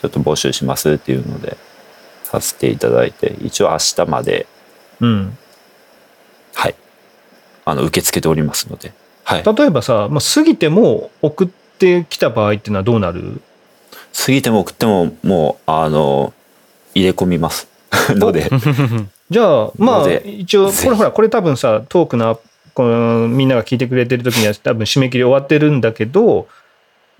D: ちょっと募集しますっていうのでさせていただいて一応明日まで
B: うん。
D: はい。あの受け付けておりますので、はい、
B: 例えばさ、まあ、過ぎても送ってきた場合っていうのはどうなる？
D: 過ぎても送ってももうあの入れ込みます。ので
B: じゃあまあ一応これほらこれ多分さトークのこのみんなが聞いてくれてる時には多分締め切り終わってるんだけど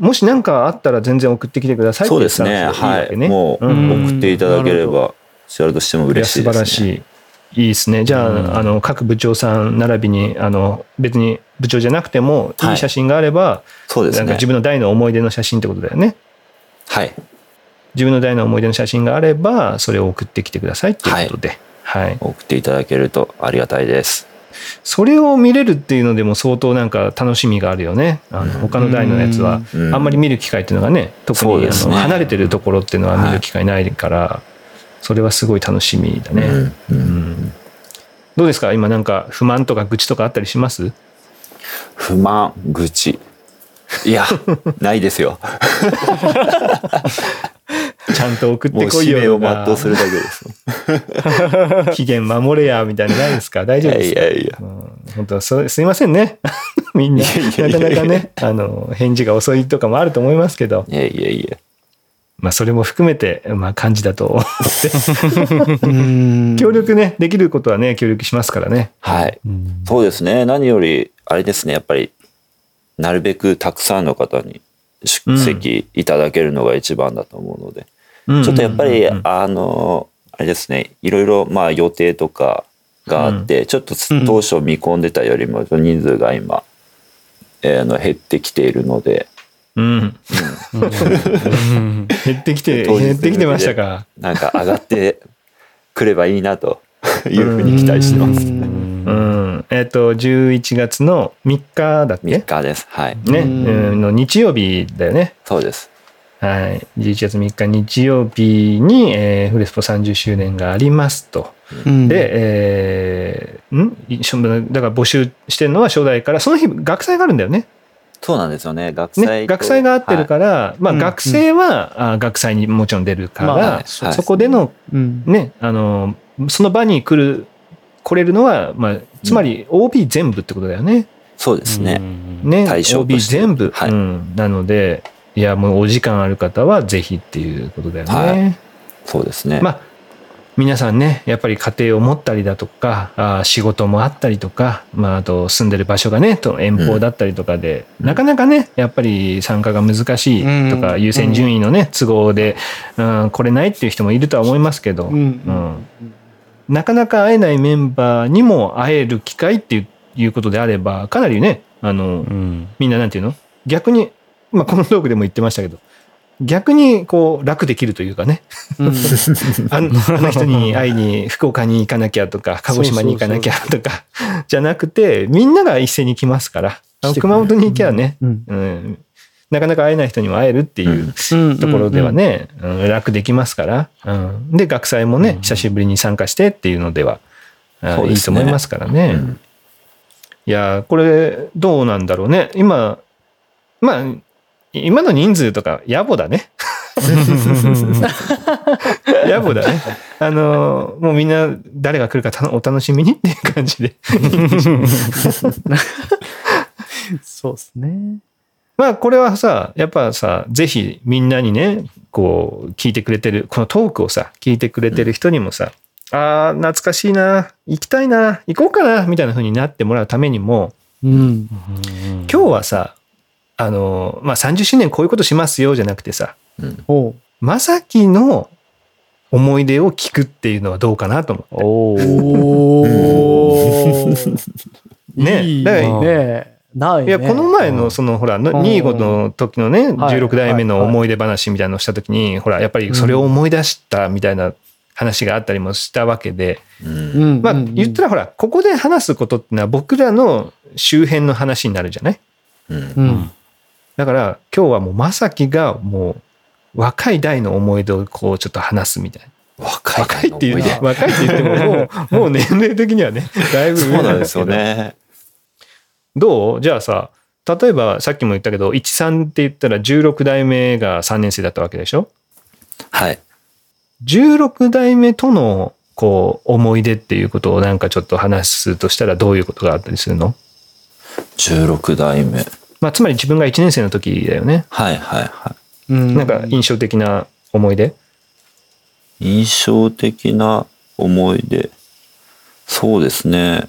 B: もし何かあったら全然送ってきてください
D: そうですね。はい。もう
B: うん。
D: 送っていただければこちらとしても嬉しいです。ね
B: 晴らしい。いいですね。じゃあ、
E: うん。
B: あの、各部長さん並びに、あの、別に部長じゃなくても、
D: はい。
B: いい写真があれば、
D: そうですね。
B: なんか自分の大の思い出の写真ってことだよね。
D: はい。
B: 自分の大の思い出の写真があれば、それを送ってきてくださいっていうことで。はい。
D: 送っていただけるとありがたいです。
B: それを見れるっていうのでも相当なんか楽しみがあるよね。あの他の大のやつは、
D: うん。
B: あんまり見る機会っていうのがね、特にあの離れてるところっていうのは見る機会ないから、それはすごい楽しみだね。
D: うん。
B: どうですか？今なんか不満とか愚痴とかあったりします？
D: 不満愚痴。いやないですよ
B: ちゃんと送ってこい
D: 使命を全うするだけです
B: 期限守れやみたいなのないですか？大
D: いや
B: 丈夫ですか？
D: いやいや。
B: うん。本当そすいませんね。みんない
D: やいやいや。
B: なかなかねあの返事が遅いとかもあると思いますけど、
D: いやいやいや。
B: まあ、それも含めて、まあ、感じだと思って。
C: うん。
B: 協力ねできることはね協力しますからね。
D: はい。
E: うん。
D: そうですね。何よりあれですね。やっぱりなるべくたくさんの方に出席いただけるのが一番だと思うので、ちょっとやっぱり、
B: うんうんうん
D: あのあれですね。いろいろまあ予定とかがあって、ちょっと当初見込んでたよりも人数が今、えーあの減ってきているので。
B: うん。
E: うん。
B: 減ってきて 減ってきてましたか。
D: なんか上がってくればいいなというふうに期待してます。
B: うんえっ、と11月の3日だっけ
D: ？3日です。はい。
B: ね、
C: うん。
B: うんの日曜日だよね。
D: そうです。
B: はい、11月3日日曜日に、えーフレスポ30周年がありますと。
C: うん。
B: で、えーん？だから募集してるのは初代から、その日学祭があるんだよね。
D: そうなんですよね。学祭と、
B: ね、学祭があってるから、まあ
C: うん。
B: 学生は、あ学祭にもちろん出るから、
C: まあ
D: はい。
B: そそこでの
C: うん。
B: ね、あの、その場に来る、来れるのは、まあ、つまり OB 全部ってことだよね。
D: そうですね。
E: うん。
B: ね、
D: 対象と
B: OB 全部、
D: はい。
B: うん。なので、いや、もうお時間ある方はぜひっていうことだよね。
D: はい。そうですね。
B: まあ、皆さんね、やっぱり家庭を持ったりだとか、あー仕事もあったりとか、まあ、あと住んでる場所がね、と遠方だったりとかで、
D: うん。
B: なかなかね、やっぱり参加が難しいとか、
C: うん。
B: 優先順位のね、都合で、うん、来れないっていう人もいるとは思いますけど、
C: うん。
B: うんなかなか会えないメンバーにも会える機会っていうことであれば、かなりね、あの、
E: うん。
B: みんななんていうの？逆に、まあ、このトークでも言ってましたけど、逆にこう楽できるというかね、
C: うん。
B: あのあの人に会いに福岡に行かなきゃとか、鹿児島に行かなきゃとか、じゃなくて、みんなが一斉に来ますから、熊本に行けばね、
C: うん。
B: うん、なかなか会えない人にも会えるっていう
C: うん
B: ところではね、うん楽できますから、うん、で、学祭もね、久しぶりに参加してっていうのでは、
D: うですね
B: いいと思いますからね。
D: うん
B: いやー、これ、どうなんだろうね。今、まあ、今の人数とか野暮だね。野暮だね。あのーもうみんな誰が来るかたお楽しみにっていう感じで。
C: そうですね。
B: まあこれはさ、やっぱさ、ぜひみんなにね、こう聞いてくれてる、このトークをさ、聞いてくれてる人にもさ、ああ、懐かしいな、行きたいな、行こうかな、みたいな風になってもらうためにも、
C: うん。
B: 今日はさ、あのーまあ30周年こういうことしますよじゃなくてさ、
D: うん
B: まさきの思い出を聞くっていうのはどうかなと思って。
E: お
B: ね
C: いいね。ないね。
B: いや、この前のその、ほら、ニーゴの時のね、
C: はい。
B: 16代目の思い出話みたいなのをした時に、ほら、やっぱりそれを思い出したみたいな話があったりもしたわけで、まあ、
C: うん。
B: 言ったらほら、ここで話すことってのは僕らの周辺の話になるじゃない？
D: うん。
C: うん。
B: だから、今日はもうまさきがもう、若い代の思い出をこうちょっと話すみたいな。
D: 若い
B: 若いって言って、若いって言ってももう、もう年齢的にはね、だいぶ
D: そう
B: 上
D: なんですよ。ね。
B: どう？じゃあさ、例えばさっきも言ったけど、13って言ったら16代目が3年生だったわけでしょ？
D: はい。
B: ?16 代目とのこう思い出っていうことをなんかちょっと話すとしたらどういうことがあったりするの
D: ？16代目。
B: まあつまり自分が1年生の時だよね。
D: はいはいは
C: うん
B: なんか印象的な思い出？
D: い。印象的な思い出。そうですね。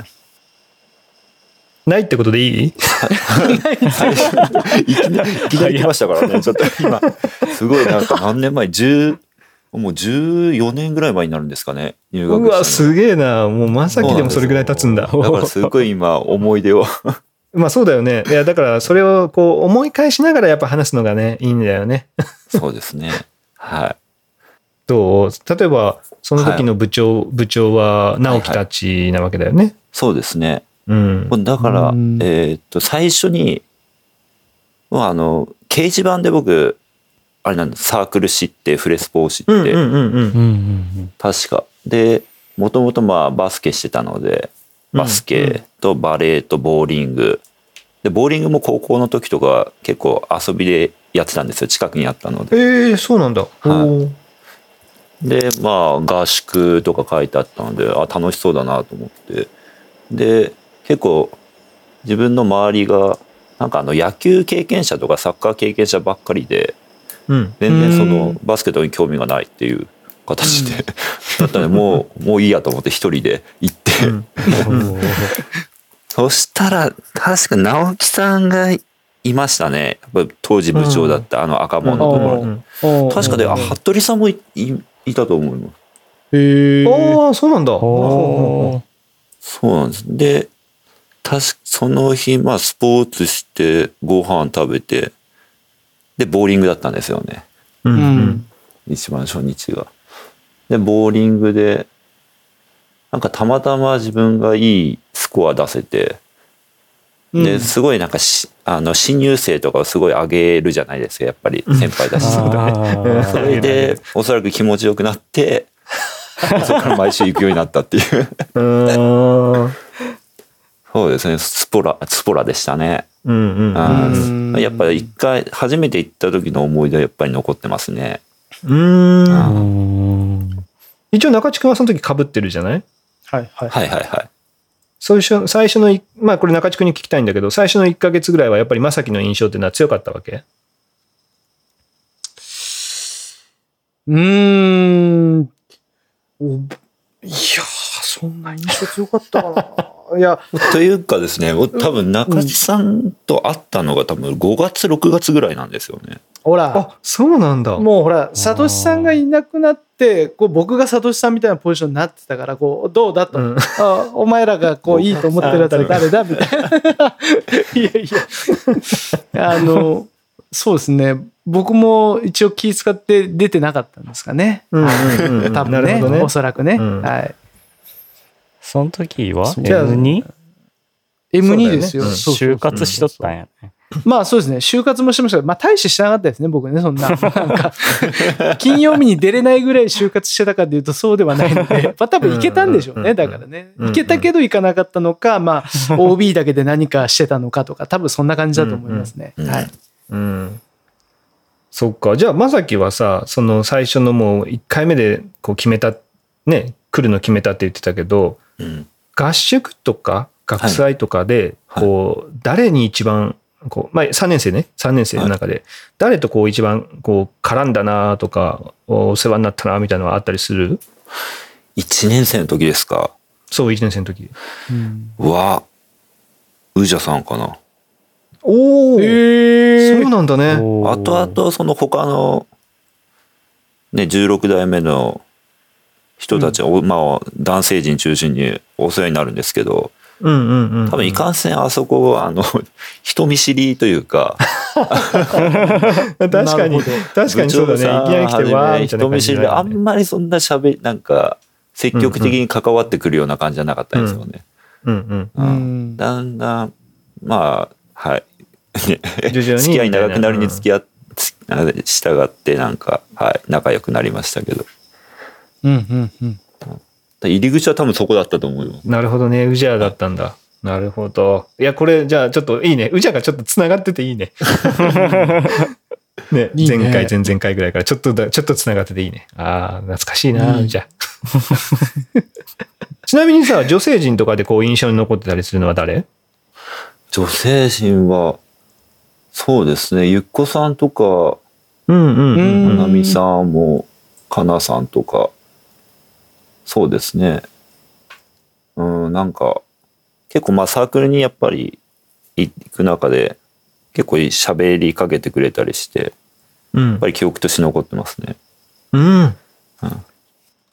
B: ないってことでいい？
D: いきなり、いきなり来ましたからね。ちょっと今、すごいなんか何年前、10、もう14年ぐらい前になるんですかね。入学
B: うわ、すげえな。もうまさきでもそれぐらい経つんだ。
D: だからすごい今思い出を。
B: まあそうだよね。いや、だからそれをこう思い返しながらやっぱ話すのがね、いいんだよね。
D: そうですね。は
B: どう？例えば、その時の部長、部長は直樹たちなわけだよね。
D: い。そうですね。
B: うん。
D: だから
C: うん、
D: えーっと、最初に、まあ、あの、掲示板で僕、あれなんです、サークル知って、フレスポを知って、
B: うんうんうんうん。
E: うんうん
D: 確か。で、もともとまあバスケしてたので、バスケとバレーとボーリング。で、ボーリングも高校の時とか結構遊びでやってたんですよ。近くにあったので。
B: ええそうなんだ。
D: はいで、まあ合宿とか書いてあったので、あ、楽しそうだなと思って。で、結構自分の周りが、なんかあの野球経験者とかサッカー経験者ばっかりで、
B: うん。
D: 全然そうの
C: ん。
D: バスケットに興味がないっていう形で、だったのでもうもういいやと思って一人で行って、
B: うん。
D: そしたら確か直樹さんがいましたね。やっぱ当時部長だったあの赤門のところに、
B: うん。
D: 確かであ服部さんもいいいたと思います
C: へえ。
B: ああ、そうなんだ。
D: そうなんです。で確かその日まあスポーツしてご飯食べてでボーリングだったんですよね
B: うん。
D: 一番初日が。で、ボーリングで、なんかたまたま自分がいいスコア出せて、で、すごいなんかし、あの、新入生とかをすごい上げるじゃないですか、やっぱり先輩だし。
E: あー
D: それで、おそらく気持ちよくなって、そこから毎週行くようになったっていう。そうですね、スポラ、スポラでしたね。
B: うんうん。
D: あ
C: うん
D: ーやっぱり一回、初めて行った時の思い出はやっぱり残ってますね。
B: うーん。一応中地君はその時被ってるじゃない？
C: はいはい。
D: はいはいはい。
B: 最初、最初のい、まあこれ中地君に聞きたいんだけど、最初の1ヶ月ぐらいはやっぱり正樹の印象っていうのは強かったわけ？
C: うーん。おいやー、そんな印象強かったかな。いや、
D: というかですね、多分中地さんと会ったのが多分5月、6月ぐらいなんですよね。
C: ほら、
B: あ、そうなんだ。
C: もうほら、サトシさんがいなくなって、こう僕がサトシさんみたいなポジションになってたから、こう、どうだと。
B: うん
C: あお前らがこういいと思ってるやつは誰だみたいな。いやいや。あの、そうですね。僕も一応気使って出てなかったんですかね。
B: うんうんうんうん
C: 多分ね
B: なるほどね
C: おそらくね。
B: うん
C: はい。
E: その時は
C: そう
E: M2?
C: M2 ですよ。
E: 就活しとったんやね。
C: まあそうですね。就活もしてましたけど、まあ大してしてなかったですね、僕ね、そんな。なんか、金曜日に出れないぐらい就活してたかっていうとそうではないので、まあ多分行けたんでしょうね、だからね。
B: うんうん
C: 行けたけど行かなかったのか、まあ OB だけで何かしてたのかとか、多分そんな感じだと思いますね。はい。
B: うん。そっか。じゃあ、正樹はさ、その最初のもう1回目でこう決めた、ね、来るの決めたって言ってたけど、
D: うん。
B: 合宿とか学祭とかで、
D: はい
B: こう、誰に一番、こう、まあ、3年生ね、3年生の中で、誰とこう一番、こう、絡んだなとか、お世話になったなみたいなのはあったりする
D: ？1年生の時ですか？
B: そう、1年生の時。
D: は、うじゃさんかな。
B: おお、
C: へ
B: そうなんだね。
D: あとあと、その他の、ね、16代目の人たち、おまあ、男性陣中心にお世話になるんですけど、
B: うんうんうん。
D: 多分いかんせんあそこは、あの、人見知りというか、
B: 確かに確かにそうだね。いきなり来て、わーみたいな
D: 人見知りで、あんまりそんな喋り、なんか、積極的に関わってくるような感じじゃなかったんですよね。
B: うんうん。
C: う
D: うん
C: ん。
D: だんだん、まあ、はい。付き合い長くなるに付き合っ、つあ従って、なんか、はい、仲良くなりましたけど。
C: うんうんうん。
D: 入り口は多分そこだったと思うよ。
B: なるほどね。ウジャーだったんだ。なるほど。いや、これ、じゃあ、ちょっといいね。ウジャーがちょっと繋がってていいね。ね、
C: いいね
B: 前回、前々回ぐらいから、ちょっとだ、ちょっと繋がってていいね。ああ、懐かしいな、
C: うん
B: ウジャー。ちなみにさ、女性陣とかでこう印象に残ってたりするのは誰？
D: 女性陣は、そうですね、ゆっこさんとか、
B: うんうんう。
C: うんん
D: なみさんも、かなさんとか、そうですね。うん、なんか、結構まあサークルにやっぱり行く中で、結構喋りかけてくれたりして、やっ
B: うん
D: ぱり記憶として残ってますね。
B: うん。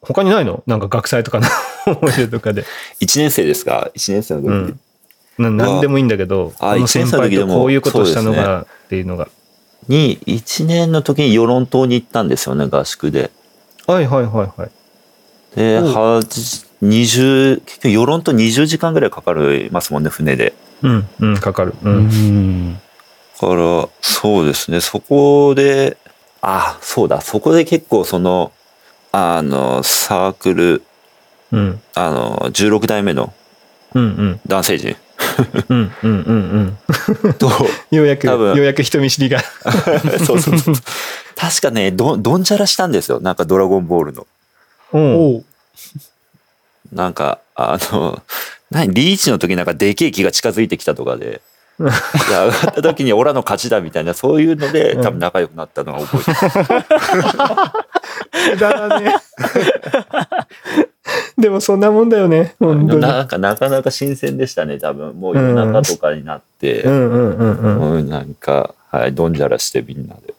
B: 他にないの？なんか学祭とかの 思い出とかで。
D: 1年生ですか ?1 年生の時。
B: うんななんでもいいんだけど、
D: あ
B: この先輩とこういうことしたのがっていうのが。
D: に、1年の時に与論島に行ったんですよね、合宿で。
B: はいはいはいはい。
D: で、
C: お
D: はじ、20、結局、与論島20時間ぐらいかかりますもんね、船で。
B: うん、うん、かかる。う。
E: うんん。
D: だから、そうですね、そこで、あ、そうだ、そこで結構その、あの、サークル、
B: うん、
D: あの、16代目の
B: うん、うん、
D: 男性陣
B: うん、うん、うん、うん。
D: と、
B: ようやく、ようやく人見知りが。
D: そうそうそう。確かね、ど、どんじゃらしたんですよ。なんかドラゴンボールの。
B: うん。
C: おう
D: なんか、あの、何、リーチの時なんかでけえ木が近づいてきたとかで、いや上がった時にオラの勝ちだみたいな、そういうので、多分仲良くなったのが覚えてる。
B: だだね。でもそんなもんだよね。本当に。
D: なんかなかなか新鮮でしたね、多分。もう夜中とかになって、
B: うん、うん、うん、うん。
D: もうなんか、はい、どんじゃらしてみんなで。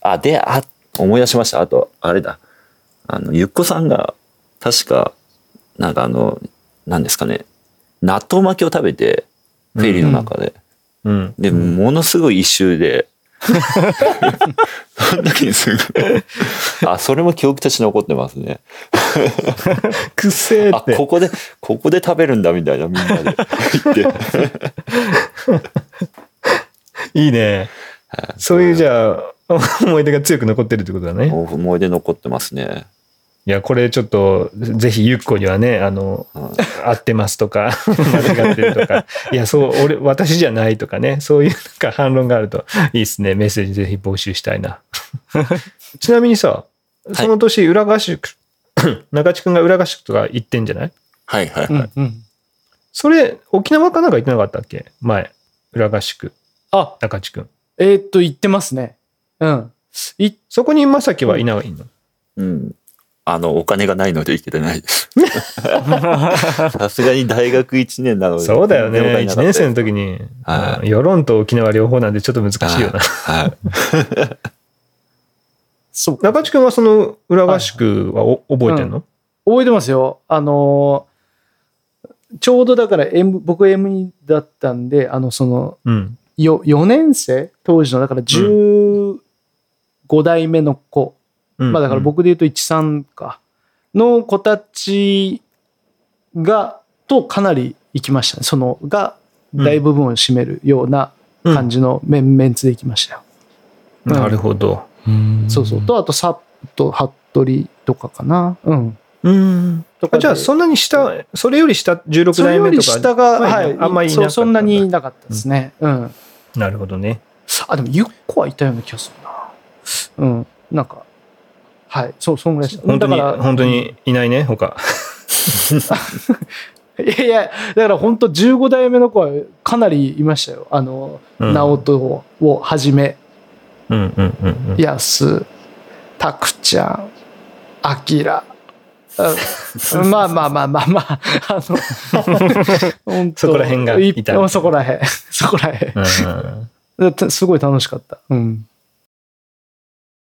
D: あ、で、あ、思い出しました。あと、あれだ。あの、ゆっこさんが、確か、なんかあの、何ですかね、納豆巻きを食べて、フェリーの中で。
B: うん。
D: で、ものすごい一周で、その時にすぐ、あ、それも記憶として残ってますね。
B: くっせー
D: あ。ここで、ここで食べるんだみたいな、みんなで言って。
B: いいね。そういうじゃあ、思い出が強く残ってるってことだね。
D: 思い出残ってますね。
B: いや、これちょっと、ぜひゆっこにはね、あの、合ってますとか、間違ってるとか、いや、そう、俺、私じゃないとかね、そういうなんか反論があるといいですね。メッセージぜひ募集したいな。ちなみにさ、その年、裏合宿、中地くんが裏合宿とか行ってんじゃない？
D: はいはいはい。
C: うんうん。
B: それ、沖縄かなんか行ってなかったっけ？前。裏合宿、
C: あ、
B: 中地くん。
C: えーっと、言ってますね。うん。い
B: そこにまさきはいないの、
D: うん。あの、お金がないので行けてないです。さすがに大学1年なので。
B: そうだよね。1
D: 全然お金なかった
B: 年生の時に、
D: はい
B: うん世論と沖縄両方なんでちょっと難しいよな。
D: はい。
C: そう。
B: 中地君はその裏合宿はお覚えてんの、
C: 覚えてますよ。あのーちょうどだから M、僕 M2 だったんで、あの、その、
B: うん。
C: よ4年生？当時の、だから15代目の子。
B: うん
C: まあだから僕で言うと13か。の子たちが、とかなり行きましたね。その、が大部分を占めるような感じのメンメンツで行きましたよ。
B: うんなるほど。
C: そうそう。と、あと、サッと、服部とかかな。うん。
B: うん。
C: とかで
B: じゃあそんなに下、それより下16
C: それより
B: 代目とか。
C: 下が、
B: まあ
C: はい、
B: あんまりいなかった
C: そんなにいなかったですね。うん。
B: なるほどね。
C: あ、でも、ゆっこはいたような気がするな。うん。なんか、はい。そう、そんぐらいでした。
B: 本当に、本当にいないね、他。
C: いやいや、だから本当15代目の子はかなりいましたよ。あの、
B: うん
C: 直人ををはじめ、
B: うんうんうんうん。
C: やす、たくちゃん、あきら。うんまあまあまあまあまあ、あの、本 当
B: そこら辺がいた
C: いそこら辺。そこら辺。すごい楽しかった。うん。